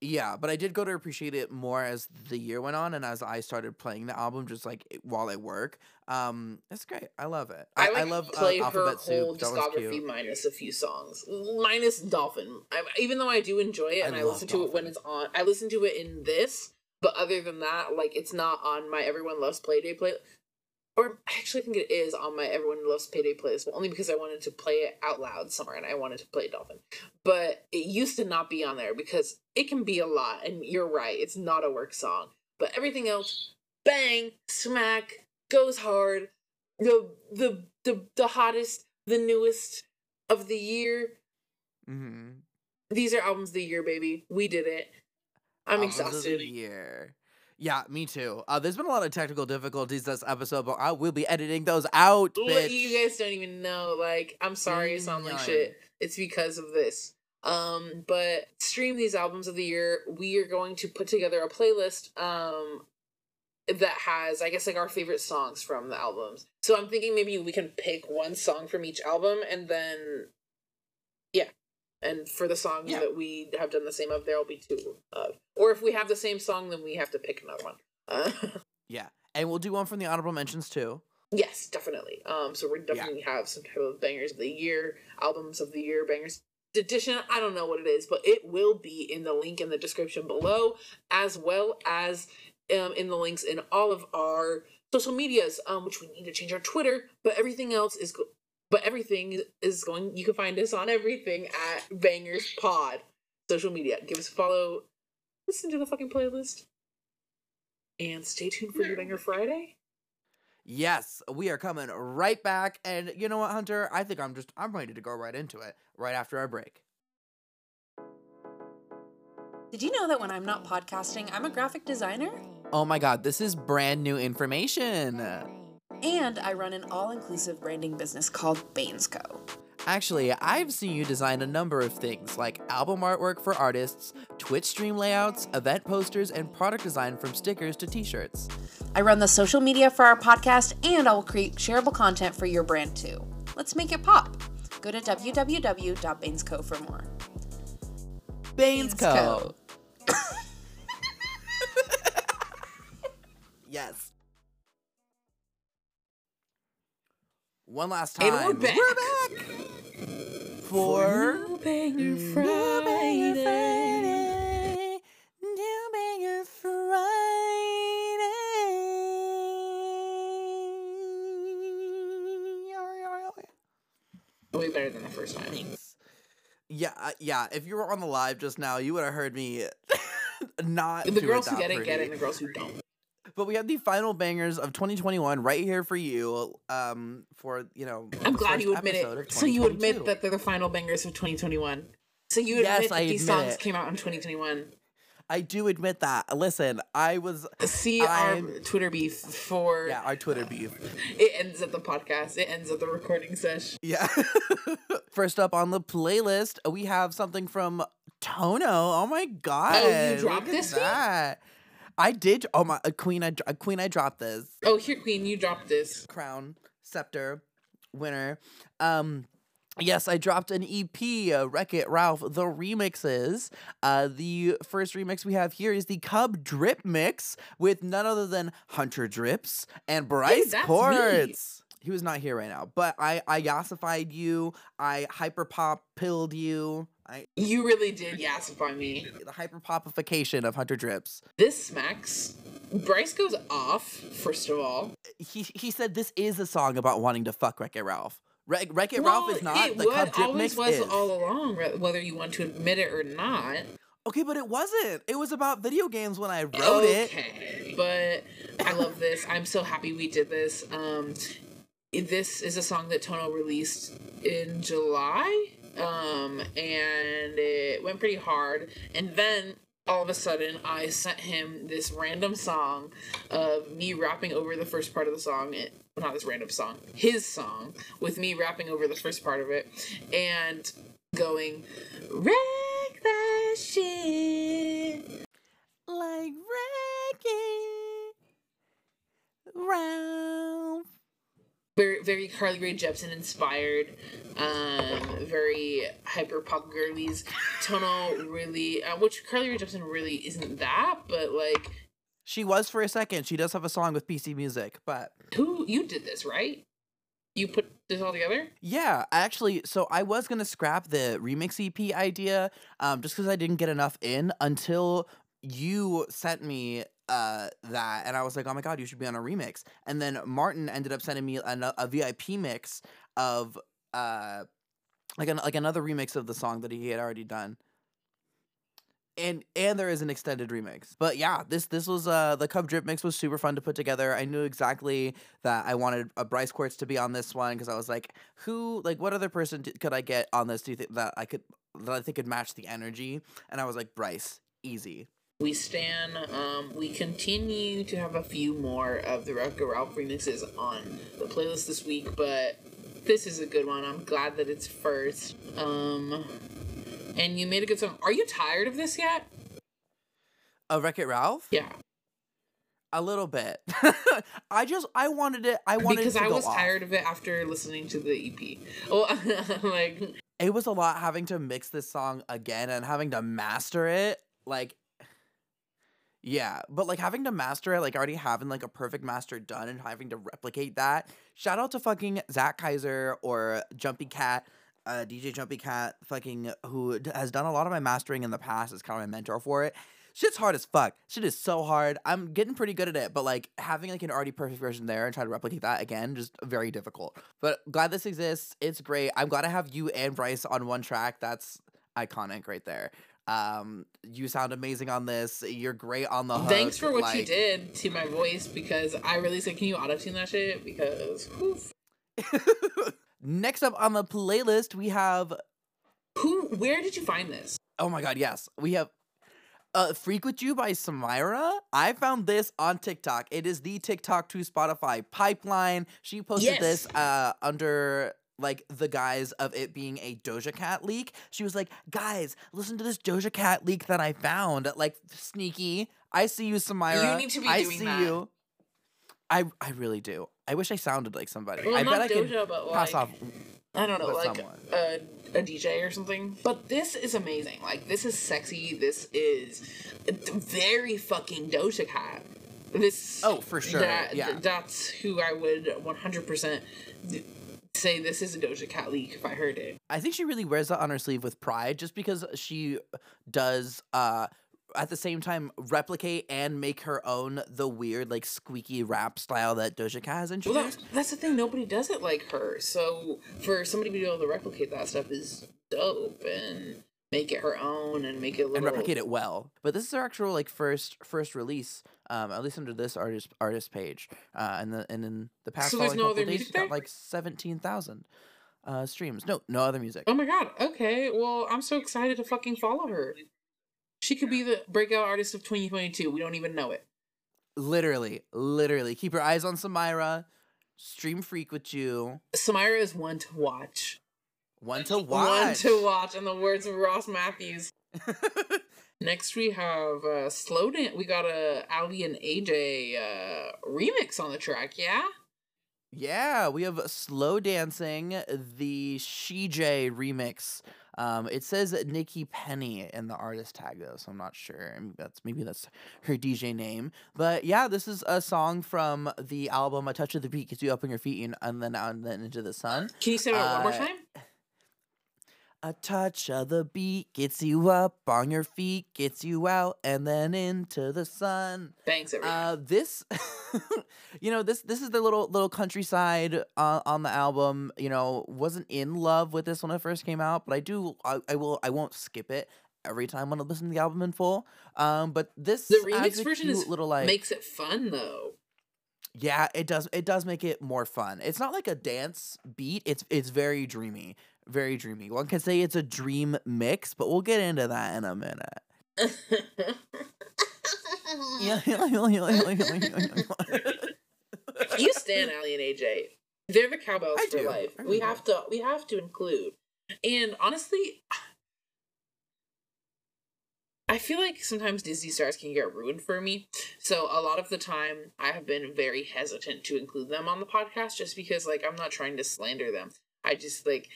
Yeah, but I did go to appreciate it more as the year went on and as I started playing the album, just like while I work. Um, it's great. I love it. I, I, I, like love uh, play her Alphabet whole Soup. Discography minus a few songs, minus Dolphin. I, even though I do enjoy it and I, listen to it when it's on, I listen to it in this. But other than that, like it's not on my Everyone Loves Payday play. Or I actually think it is on my Everyone Loves Payday playlist, but only because I wanted to play it out loud somewhere and I wanted to play Dolphin. But it used to not be on there because it can be a lot, and you're right, it's not a work song. But everything else, bang, smack, goes hard, the the the the hottest, the newest of the year. Mm-hmm. These are albums of the year, baby. We did it. I'm Albums of exhausted. the year. Yeah, me too. Uh, there's been a lot of technical difficulties this episode, but I will be editing those out. Bitch. you guys don't even know. Like, I'm sorry it sound like shit. It's because of this. Um, but stream these albums of the year. We are going to put together a playlist um that has, I guess, like our favorite songs from the albums. So I'm thinking maybe we can pick one song from each album and then yeah. And for the songs Yeah. that we have done the same of, there'll be two of. Or if we have the same song, then we have to pick another one. Uh, [laughs] Yeah, and we'll do one from the honorable mentions too. Yes, definitely. Um, so we're definitely have some type of bangers of the year, albums of the year, bangers edition. I don't know what it is, but it will be in the link in the description below, as well as um in the links in all of our social medias. Um, which we need to change our Twitter, but everything else is. Go- but everything is going. You can find us on everything at Bangerz Pod social media. Give us a follow. Listen to the fucking playlist. And stay tuned for your Banger Friday. Yes, we are coming right back, and you know what, Hunter? I think I'm just I'm ready to go right into it right after our break. Did you know that when I'm not podcasting, I'm a graphic designer? Oh my God, this is brand new information. And I run an all inclusive branding business called Banes Co. Actually, I've seen you design a number of things like album artwork for artists, Twitch stream layouts, event posters, and product design from stickers to t shirts. I run the social media for our podcast, and I will create shareable content for your brand too. Let's make it pop. Go to www.banesco for more. Banes Co. Co. [laughs] Yes. One last And time. we're back. We're back. For Banger New Banger Friday. New Banger Friday. Way better than the first time. Thanks. Yeah, uh, yeah. If you were on the live just now, you would have heard me [laughs] not. The do girls it who that get it get it, and the girls who don't. But we have the final bangers of 2021 right here for you. Um, for you know. I'm glad you admit it. So you admit that they're the final bangers of 2021. So you admit Yes, that I these admit songs it. came out in 2021. I do admit that. Listen, I was. See I'm- our Twitter beef for Yeah, our Twitter beef. it ends at the podcast. It ends at the recording session. Yeah. [laughs] First up on the playlist, we have something from Toño. Oh my god! dropped look at this week? I did. Oh my, Queen! I Queen! I dropped this Oh, here, Queen, you dropped this. crown scepter winner. Um. Yes, I dropped an EP, uh, Wreck It Ralph, the remixes. Uh, the first remix we have here is the Cub Drip Mix with none other than Hunter Drips and Bryce that's me. Quartz. He was not here right now, but I I yassified you, I hyper pop pilled you, I You really did yassify me. the hyper popification of Hunter Drips. This smacks. Bryce goes off, first of all. He he said this is a song about wanting to fuck Wreck It Ralph. Wreck, It Ralph is not. It the Cub Drip always was is. all along, whether you want to admit it or not. Okay, but it wasn't. It was about video games when I wrote it. okay, but I love this. I'm so happy we did this. Um, this is a song that Toño released in July, um, and it went pretty hard. And then all of a sudden, I sent him this random song of me rapping over the first part of the song. It, not this random song, his song with me rapping over the first part of it, and going wreck that shit. Like Wreck It Ralph. Very very Carly Rae Jepsen inspired, um, very hyper pop girlies. Toño really, uh, which Carly Rae Jepsen really isn't that, but like, She was for a second. She does have a song with PC Music, but who you did this right? You put this all together? yeah, actually, so I was gonna scrap the remix EP idea, um, just because I didn't get enough in until you sent me uh that and I was like, "Oh my god, you should be on a remix." And then Martin ended up sending me a, VIP mix of uh like an, like another remix of the song that he had already done. And and there is an extended remix. But yeah, this this was uh the Cub Drip mix was super fun to put together. I knew exactly that I wanted a Bryce Quartz to be on this one because I was like, who like what other person d- could I get on this? Do you think that I could that I think could match the energy? And I was like, Bryce, easy. We stand. Um, we continue to have a few more of the Wreck-It Ralph remixes on the playlist this week, but this is a good one. I'm glad that it's first. Um, and you made a good song. Are you tired of this yet? Uh, Wreck It Ralph? Yeah, A little bit. [laughs] I just I wanted it. I wanted because I was off. tired of it after listening to the EP. Well, [laughs] like It was a lot having to mix this song again and having to master it. Like, yeah, but like having to master it, like already having like a perfect master done and having to replicate that. Shout out to fucking Zach Kaiser or Jumpy Cat, uh, DJ Jumpy Cat, fucking who d- has done a lot of my mastering in the past. Is kind of my mentor for it. Shit's hard as fuck. Shit is so hard. I'm getting pretty good at it, but like having like an already perfect version there and try to replicate that again, just very difficult. But glad this exists. It's great. I'm glad I have you and Bryce on one track. That's iconic right there. Um, you sound amazing on this. You're great on the hook. thanks for what you did to my voice because I really said, can you auto tune that shit? Because [laughs] Next up on the playlist, we have who? Where did you find this? oh my god, yes, we have uh, "Freak with You" by Samira. I found this on TikTok. It is the TikTok to Spotify pipeline. She posted Yes. this uh, under like the guise of it being a Doja Cat leak. She was like, "Guys, listen to this Doja Cat leak that I found." Like sneaky. I see you, Samira. You need to be I doing see that. you. I I really do. I wish I sounded like somebody. Well, I not bet I could Doja, but pass like off I don't know, like someone. a, a DJ or something. But this is amazing. Like this is sexy. This is very fucking Doja Cat. This Oh, for sure, That, yeah. that's who I would one hundred percent say this is a Doja Cat leak if I heard it. I think she really wears that on her sleeve with pride just because she does uh at the same time replicate and make her own the weird like squeaky rap style that Doja Cat has Well, introduced. that, that's the thing. Nobody does it like her. So for somebody to be able to replicate that stuff is dope and make it her own and make it little and replicate it well. But this is her actual like first first release, um, at least under this artist artist page. Uh and the and in the past So no couple other days music she's got like seventeen thousand uh streams. No, no other music. Oh my god. Okay. Well, I'm so excited to fucking follow her. She could be the breakout artist of 2022. We don't even know it. Literally, literally. Keep your eyes on Samira. Stream freak with you. Samira is one to watch. [laughs] One to watch. One to watch, in the words of Ross Mathews. [laughs] Next, we have uh, Slow Dance. We got a Aly and AJ uh, remix on the track, yeah? Yeah, we have Slow Dancing, the Shej remix. Um, it says Nikki Penny in the artist tag though, so I'm not sure. I mean, that's maybe that's her DJ name. But yeah, this is a song from the album "A Touch of the Beat Gets You Up on Your Feet and, and then out and then into the sun." Can you say that one more Uh, time? A touch of the beat gets you up on your feet, gets you out and then into the sun. Thanks, everyone. Uh, this, [laughs] you know, this this is the little little countryside uh, on the album. You know, wasn't in love with this when it first came out, but I do. I, I will. I won't skip it every time when I listen to the album in full. Um, but this the remix version is little like makes it fun, though. yeah, it does. It does make it more fun. It's not like a dance beat. It's it's very dreamy, very dreamy. One can say it's a dream mix, but we'll get into that in a minute. [laughs] You stand Aly and AJ. They're the cowbells I for do. life. I we have to we have to include. And honestly, [sighs] I feel like sometimes Disney stars can get ruined for me. So a lot of the time I have been very hesitant to include them on the podcast just because like I'm not trying to slander them. I just like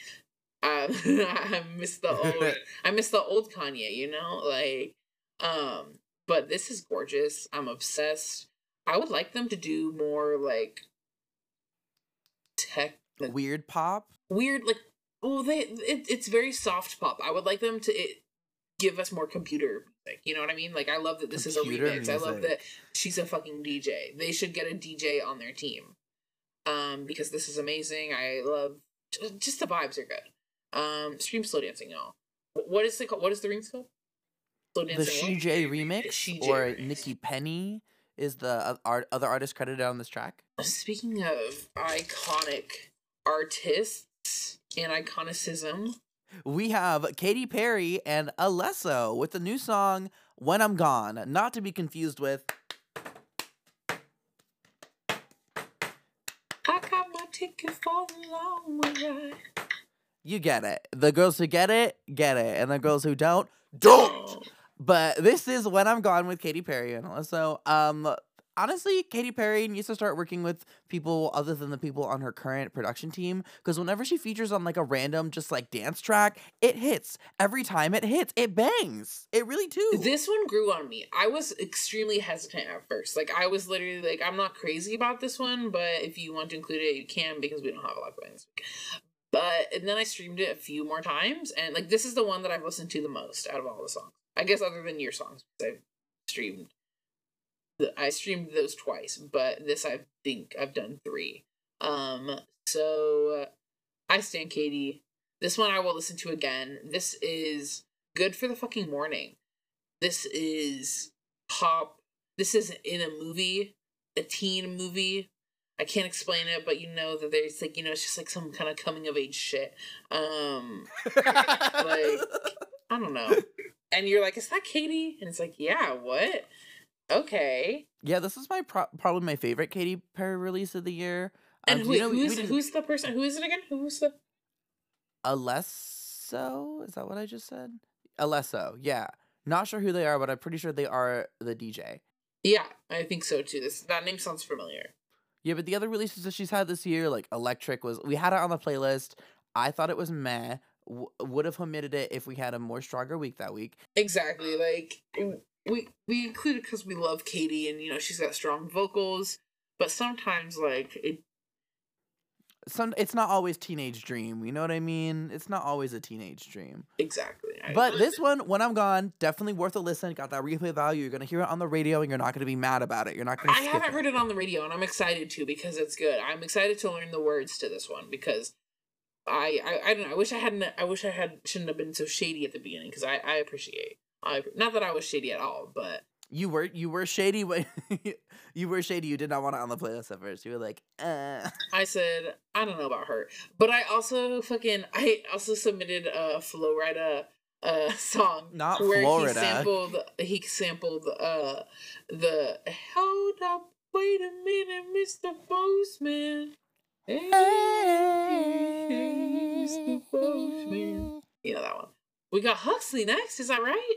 [laughs] I miss the [laughs] old I miss the old Kanye, you know? Like um but this is gorgeous. I'm obsessed. I would like them to do more like tech like, Weird pop. weird like well they it, it's very soft pop. I would like them to it give us more computer music. You know what I mean? Like I love that this Computer is a remix. I love that she's a fucking DJ. They should get a DJ on their team. Um, because this is amazing. I love ju- just the vibes are good. Um, stream slow dancing, y'all. What is it called? What is the remix called? Slow The dancing. what? CJ remix or remix. Nikki Penny is the art, other artist credited on this track. Speaking of iconic artists and iconicism, We have Katy Perry and Alesso with the new song "When I'm Gone," not to be confused with I got my ticket for the long ride. You get it. The girls who get it get it, and the girls who don't don't. But this is when I'm gone with Katy Perry and Alesso. Um, honestly, Katy Perry needs to start working with people other than the people on her current production team because whenever she features on like a random just like dance track, it hits every time it hits. It bangs. It really too. This one grew on me. I was extremely hesitant at first. Like I was literally like, I'm not crazy about this one, but if you want to include it, you can because we don't have a lot going this week. But and then I streamed it a few more times, and like this is the one that I've listened to the most out of all the songs. I guess other than your songs, I've streamed. I streamed those twice, but this I think I've done three. Um, so I stand Katy. This one I will listen to again. This is good for the fucking morning. This is pop. This is in a movie, a teen movie. I can't explain it, but you know that there's like you know it's just like some kind of coming of age shit. Um, [laughs] like I don't know. And you're like, is that Katy? And it's like, yeah. What? Okay. yeah, this is my pro- probably my favorite Katy Perry release of the year. And Um, who, you know, who's who's the person? Who is it again? Who's the? Alesso? Is that what I just said? Alesso, yeah. Not sure who they are, but I'm pretty sure they are the DJ. Yeah, I think so too. This that name sounds familiar. Yeah, but the other releases that she's had this year, like Electric, was we had it on the playlist. I thought it was meh. W- would have omitted it if we had a more stronger week that week. Exactly. Like we we include it because we love Katy, and you know she's got strong vocals. But sometimes, like it, Some, it's not always teenage dream. You know what I mean? It's not always a teenage dream. exactly. I But this one, when I'm gone, definitely worth a listen. Got that replay value. You're gonna hear it on the radio, and you're not gonna be mad about it. You're not gonna. I skip haven't it. heard it on the radio, and I'm excited to because it's good. I'm excited to learn the words to this one because I I, I don't know. I wish I hadn't. I wish I had shouldn't have been so shady at the beginning because I I appreciate. I not that I was shady at all, but You were you were shady when [laughs] you were shady. You did not want it on the playlist at first. You were like, uh. [laughs] I said I don't know about her. But I also fucking I also submitted a Flo Rida uh song Not where Flo Rida. he sampled he sampled uh the hold up wait a minute Mr. Postman Hey, Mr. Postman you know that one we got Huxley next is that right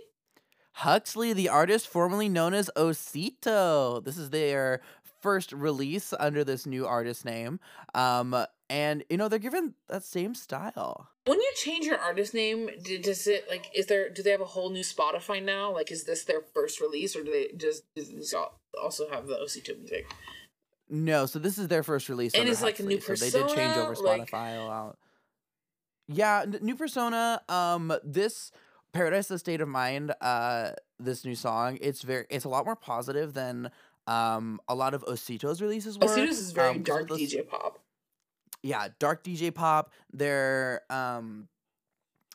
Huxley, the artist formerly known as Osito. This is their first release under this new artist name. Um, and you know they're given that same style. when you change your artist name does it like is there do they have a whole new Spotify now like is this their first release or do they just also have the Osito music No, so this is their first release. And it's like a new Huxley, so they did change over persona, like- Spotify a lot. Yeah, new persona. Um, this Paradise: The State of Mind. Uh, this new song. It's very. It's a lot more positive than um a lot of Osito's releases were. Osito is very um, dark those- DJ pop yeah, dark DJ pop. They're um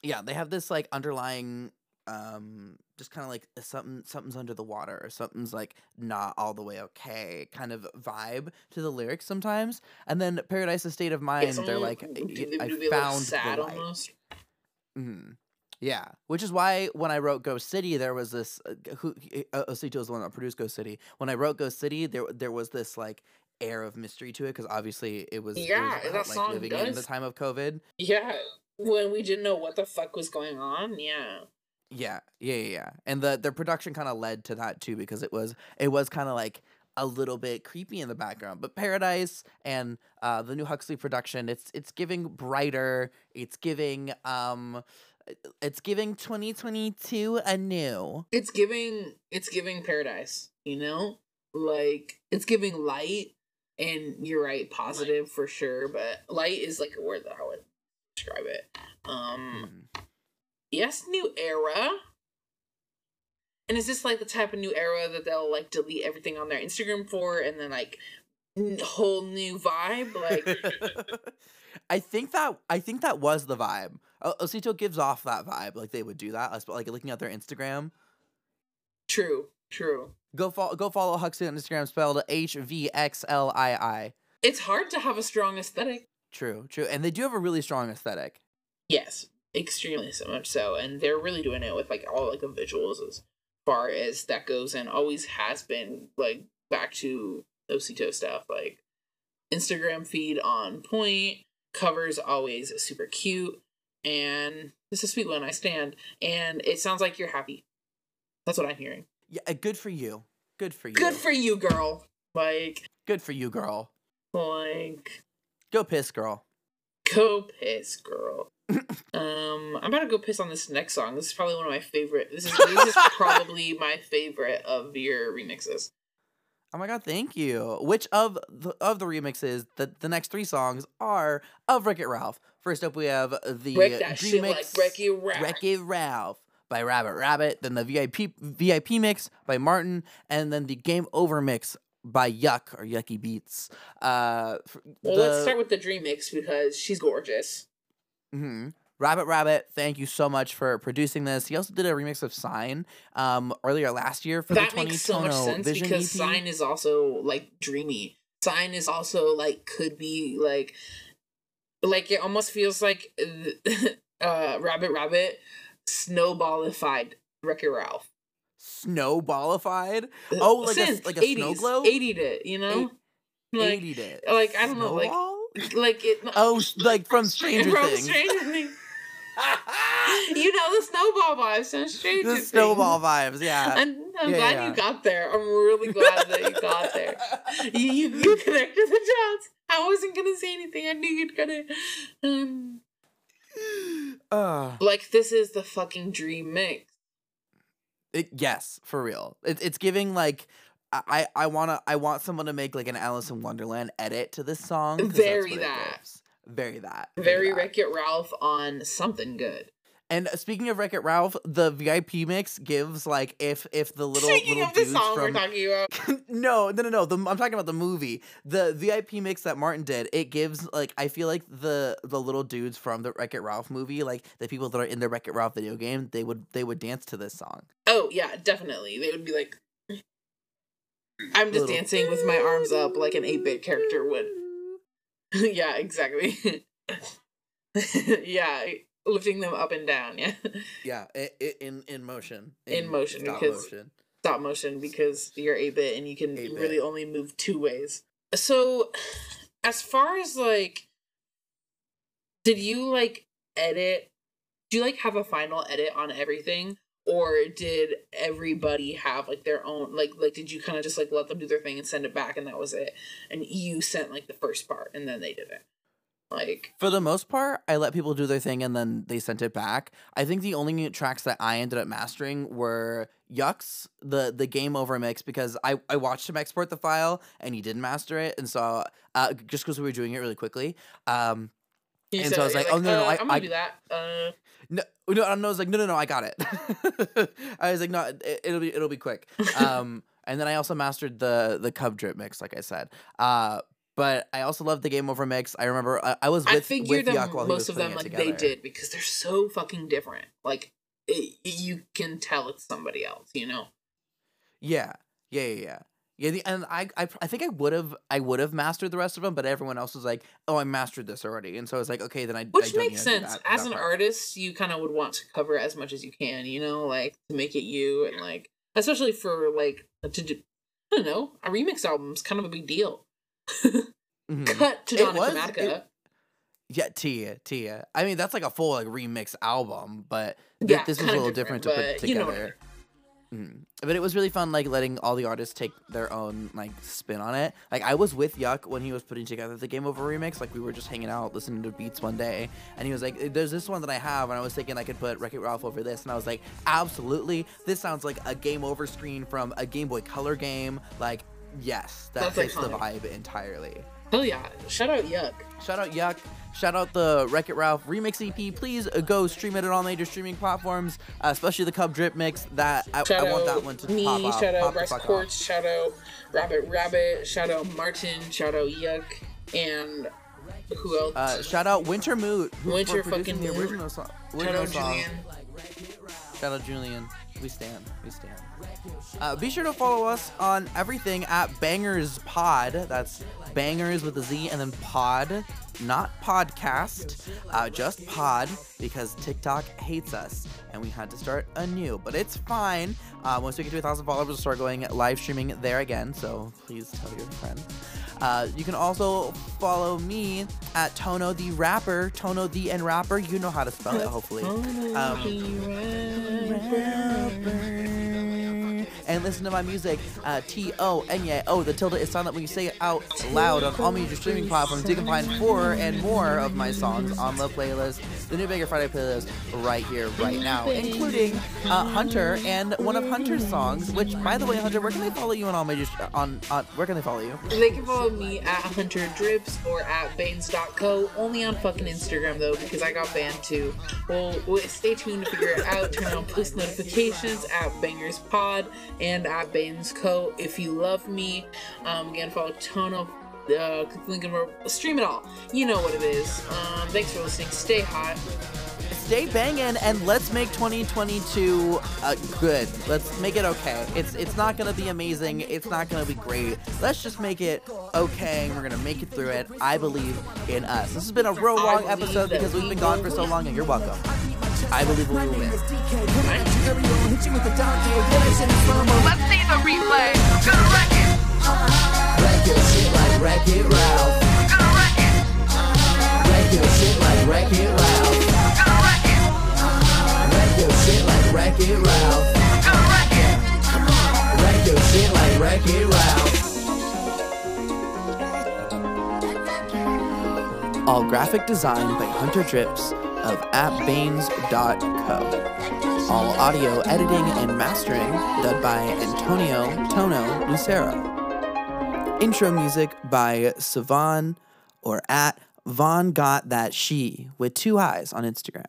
yeah, they have this like underlying um just kind of like something something's under the water or something's like not all the way okay kind of vibe to the lyrics sometimes. And then Paradise a State of Mind, they're like do "Y- they- I they found sad the light. almost Mhm. Yeah, which is why when I wrote Ghost City, there was this. Uh, who uh, Osito is the one that produced Ghost City. When I wrote Ghost City, there there was this like air of mystery to it because obviously it was yeah it was about, that like song living in the time of COVID. yeah when we didn't know what the fuck was going on yeah Yeah, yeah, yeah, yeah. And the the production kind of led to that too because it was it was kind of like a little bit creepy in the background. But Paradise and uh, the new Huxley production, it's it's giving brighter. It's giving um, it's giving 2022 anew. it's giving it's giving paradise you know like it's giving light and you're right positive for sure but light is like a word that i would describe it um Mm. yes new era And is this like the type of new era that they'll like delete everything on their Instagram for, and then like n- whole new vibe? Like, [laughs] I think that I think that was the vibe. Osito gives off that vibe, like they would do that. Like looking at their Instagram. true, true. Go follow go follow Huxley on Instagram, spelled H V X L I I. It's hard to have a strong aesthetic. True, true, and they do have a really strong aesthetic. Yes, extremely so much so, and they're really doing it with like all like the visuals as far as that goes, and always has been like back to Osito stuff, like Instagram feed on point, covers always super cute, and this is a sweet one. I stand, and it sounds like you're happy. That's what I'm hearing. Yeah, uh, good for you. Good for you. Good for you, girl. Like, good for you, girl. like, Go piss, girl. go piss, girl. [laughs] um, I'm about to go piss on this next song. This is probably one of my favorite. This is [laughs] this is probably my favorite of your remixes. Oh my god, thank you. Which of the of the remixes, the the next three songs are of Wreck It Ralph. First up, we have the Wreck that shit remix like Wreck It Ralph. Wreck It Ralph by Rabbit Rabbit. Then the VIP VIP mix by Martin, and then the Game Over mix by Yuck or Yucky Beats. Uh, Well, the- let's start with the dream mix because she's gorgeous. Mhm. Rabbit Rabbit, thank you so much for producing this. He also did a remix of Sign um earlier last year for that the 20 makes so much sense Vision because EP. Sign is also like dreamy. Sign is also like could be like like it almost feels like [laughs] uh Rabbit Rabbit snowballified Wreck It Ralph. Snowballified. Oh, like a- Since like a snow 80s, globe? 80'd it, you know? like 80'd it. like, I don't know, like- like it Oh, [laughs] like from Stranger from Things. Stranger Things. You know the snowball vibes Stranger [laughs] the Things. snowball vibes, yeah. I'm, I'm Yeah, glad yeah. you got there. I'm really glad that you got there. You, you, you [laughs] connected the dots. I wasn't gonna say anything. I knew you'd get it. Um, Uh, like this is the fucking dream mix. it, yes, for real. It, it's giving like I I wanna I want someone to make like an Alice in Wonderland edit to this song. Very that. Very that. Very that. Wreck It Ralph on something good. And uh, speaking of Wreck It Ralph, the VIP mix gives like if if the little Speaking little of the dudes song from we're talking about, [laughs] no, no, no, no. The, I'm talking about the movie. The VIP mix that Martin did. It gives like I feel like the the little dudes from the Wreck It Ralph movie, like the people that are in the Wreck It Ralph video game, they would they would dance to this song. oh yeah, definitely. They would be like, I'm just Little- dancing with my arms up like an 8-bit character would. [laughs] yeah, exactly. [laughs] yeah, lifting them up and down. Yeah. Yeah, i i in in motion. In motion, stop because- motion. stop motion because you're a bit and you can 8-bit. really only move two ways. So, as far as like, did you like edit? Do you like have a final edit on everything? Or did everybody have like their own like like did you kind of just like let them do their thing and send it back and that was it? And you sent like the first part and then they did it. Like For the most part, I let people do their thing and then they sent it back. I think the only tracks that I ended up mastering were Yuck's, the the game over mix, because I, I watched him export the file and he didn't master it. And so, uh, just because we were doing it really quickly. Um, you And so I was it, like, oh, no, no, uh, I- I'm gonna I- do that. Uh, no, no, and I was like, no, no, no, I got it. [laughs] I was like, no, it, it'll be it'll be quick. [laughs] Um, and then I also mastered the the Cub Drip mix, like I said. Uh, but I also loved the game over mix. I remember I, I was with I figured with them most of them like they did because they're so fucking different. Like it, you can tell it's somebody else, you know. Yeah, yeah, yeah, yeah. Yeah, the, and I, I, I think I would have, I would have mastered the rest of them, but everyone else was like, "Oh, I mastered this already," and so I was like, "Okay, then I." I Which don't makes need to do sense. that- As that an part." artist, you kind of would want to cover as much as you can, you know, like to make it you and like especially for like to do. I don't know. A remix album's kind of a big deal. [laughs] Mhm. Cut to Donna was- it- Yeah, Tia, Tia. I mean, that's like a full like remix album, but th- Yeah, this was a little different, different, to put together. you know what I together. Mhm. But it was really fun, like letting all the artists take their own like spin on it. Like I was with Yuck when he was putting together the Game Over remix. Like we were just hanging out, listening to beats one day, and he was like, "There's this one that I have," and I was thinking I could put Wreck It Ralph over this, and I was like, "Absolutely, this sounds like a Game Over screen from a Game Boy Color game." Like yes, that That's fits the vibe entirely. Hell yeah! Shout out Yuck. Shout out Yuck. Shout out the Wreck It Ralph remix EP. Please go stream it on all major streaming platforms, uh, especially the Cub Drip mix. That I, I want that one to me. pop off. shout out pop the Bryce off. Quartz. Shout out Rabbit Rabbit. Shout out Martin. Shout out Yuck. And who else? Uh, shout out Winter Moot. who- Winter fucking the Moot. original song. shout original out song. Julian. Shout out Julian. We stand. We stand. Uh, be sure to follow us on everything at Bangerz Pod. That's Bangerz with a Z and then Pod, not podcast, uh, just Pod, because TikTok hates us and we had to start anew. But it's fine. Uh, once we get to a thousand followers, we'll start going live streaming there again. So please tell your friends. Uh, you can also follow me at Toño the Rapper, Toño the and Rapper. You know how to spell it, hopefully. Um, and listen to my music, uh, T O N Y O. The tilde is silent when you say it out loud on all major streaming platforms. You can find four and more of my songs on the playlist, the New Banger Friday playlist, right here, right now, including uh, Hunter and one of Hunter's songs. Which, by the way, Hunter, where can they follow you on all major? On, on where can they follow you? They can follow me at Hunter Drips or at Banes.co. Only on fucking Instagram though, because I got banned too. Well, stay tuned to figure it out. Turn on post notifications at Bangerz Pod and at Banes Co. If you love me, um, again follow Toño. Uh, click the link stream it all. You know what it is. Um, thanks for listening. Stay hot. Stay banging and let's make 2022 uh, good. Let's make it okay. It's it's not gonna be amazing. It's not gonna be great. Let's just make it okay. We're gonna make it through it. I believe in us. This has been a real long episode because we've been gone for so long, and you're welcome. I believe we will win. Let's see the replay. Gonna wreck it. Wreck your shit like Wreck It Ralph. Gonna wreck it. Wreck your shit like Wreck It Ralph. Gonna wreck it. Wreck your shit like Wreck It Ralph. Gonna wreck it. Wreck your shit like Wreck It Ralph. All graphic design by Hunter Drips of appbanes.co. All audio editing and mastering done by Antonio Toño Lucero. Intro music by Savon or at Von Got That She with two eyes on Instagram.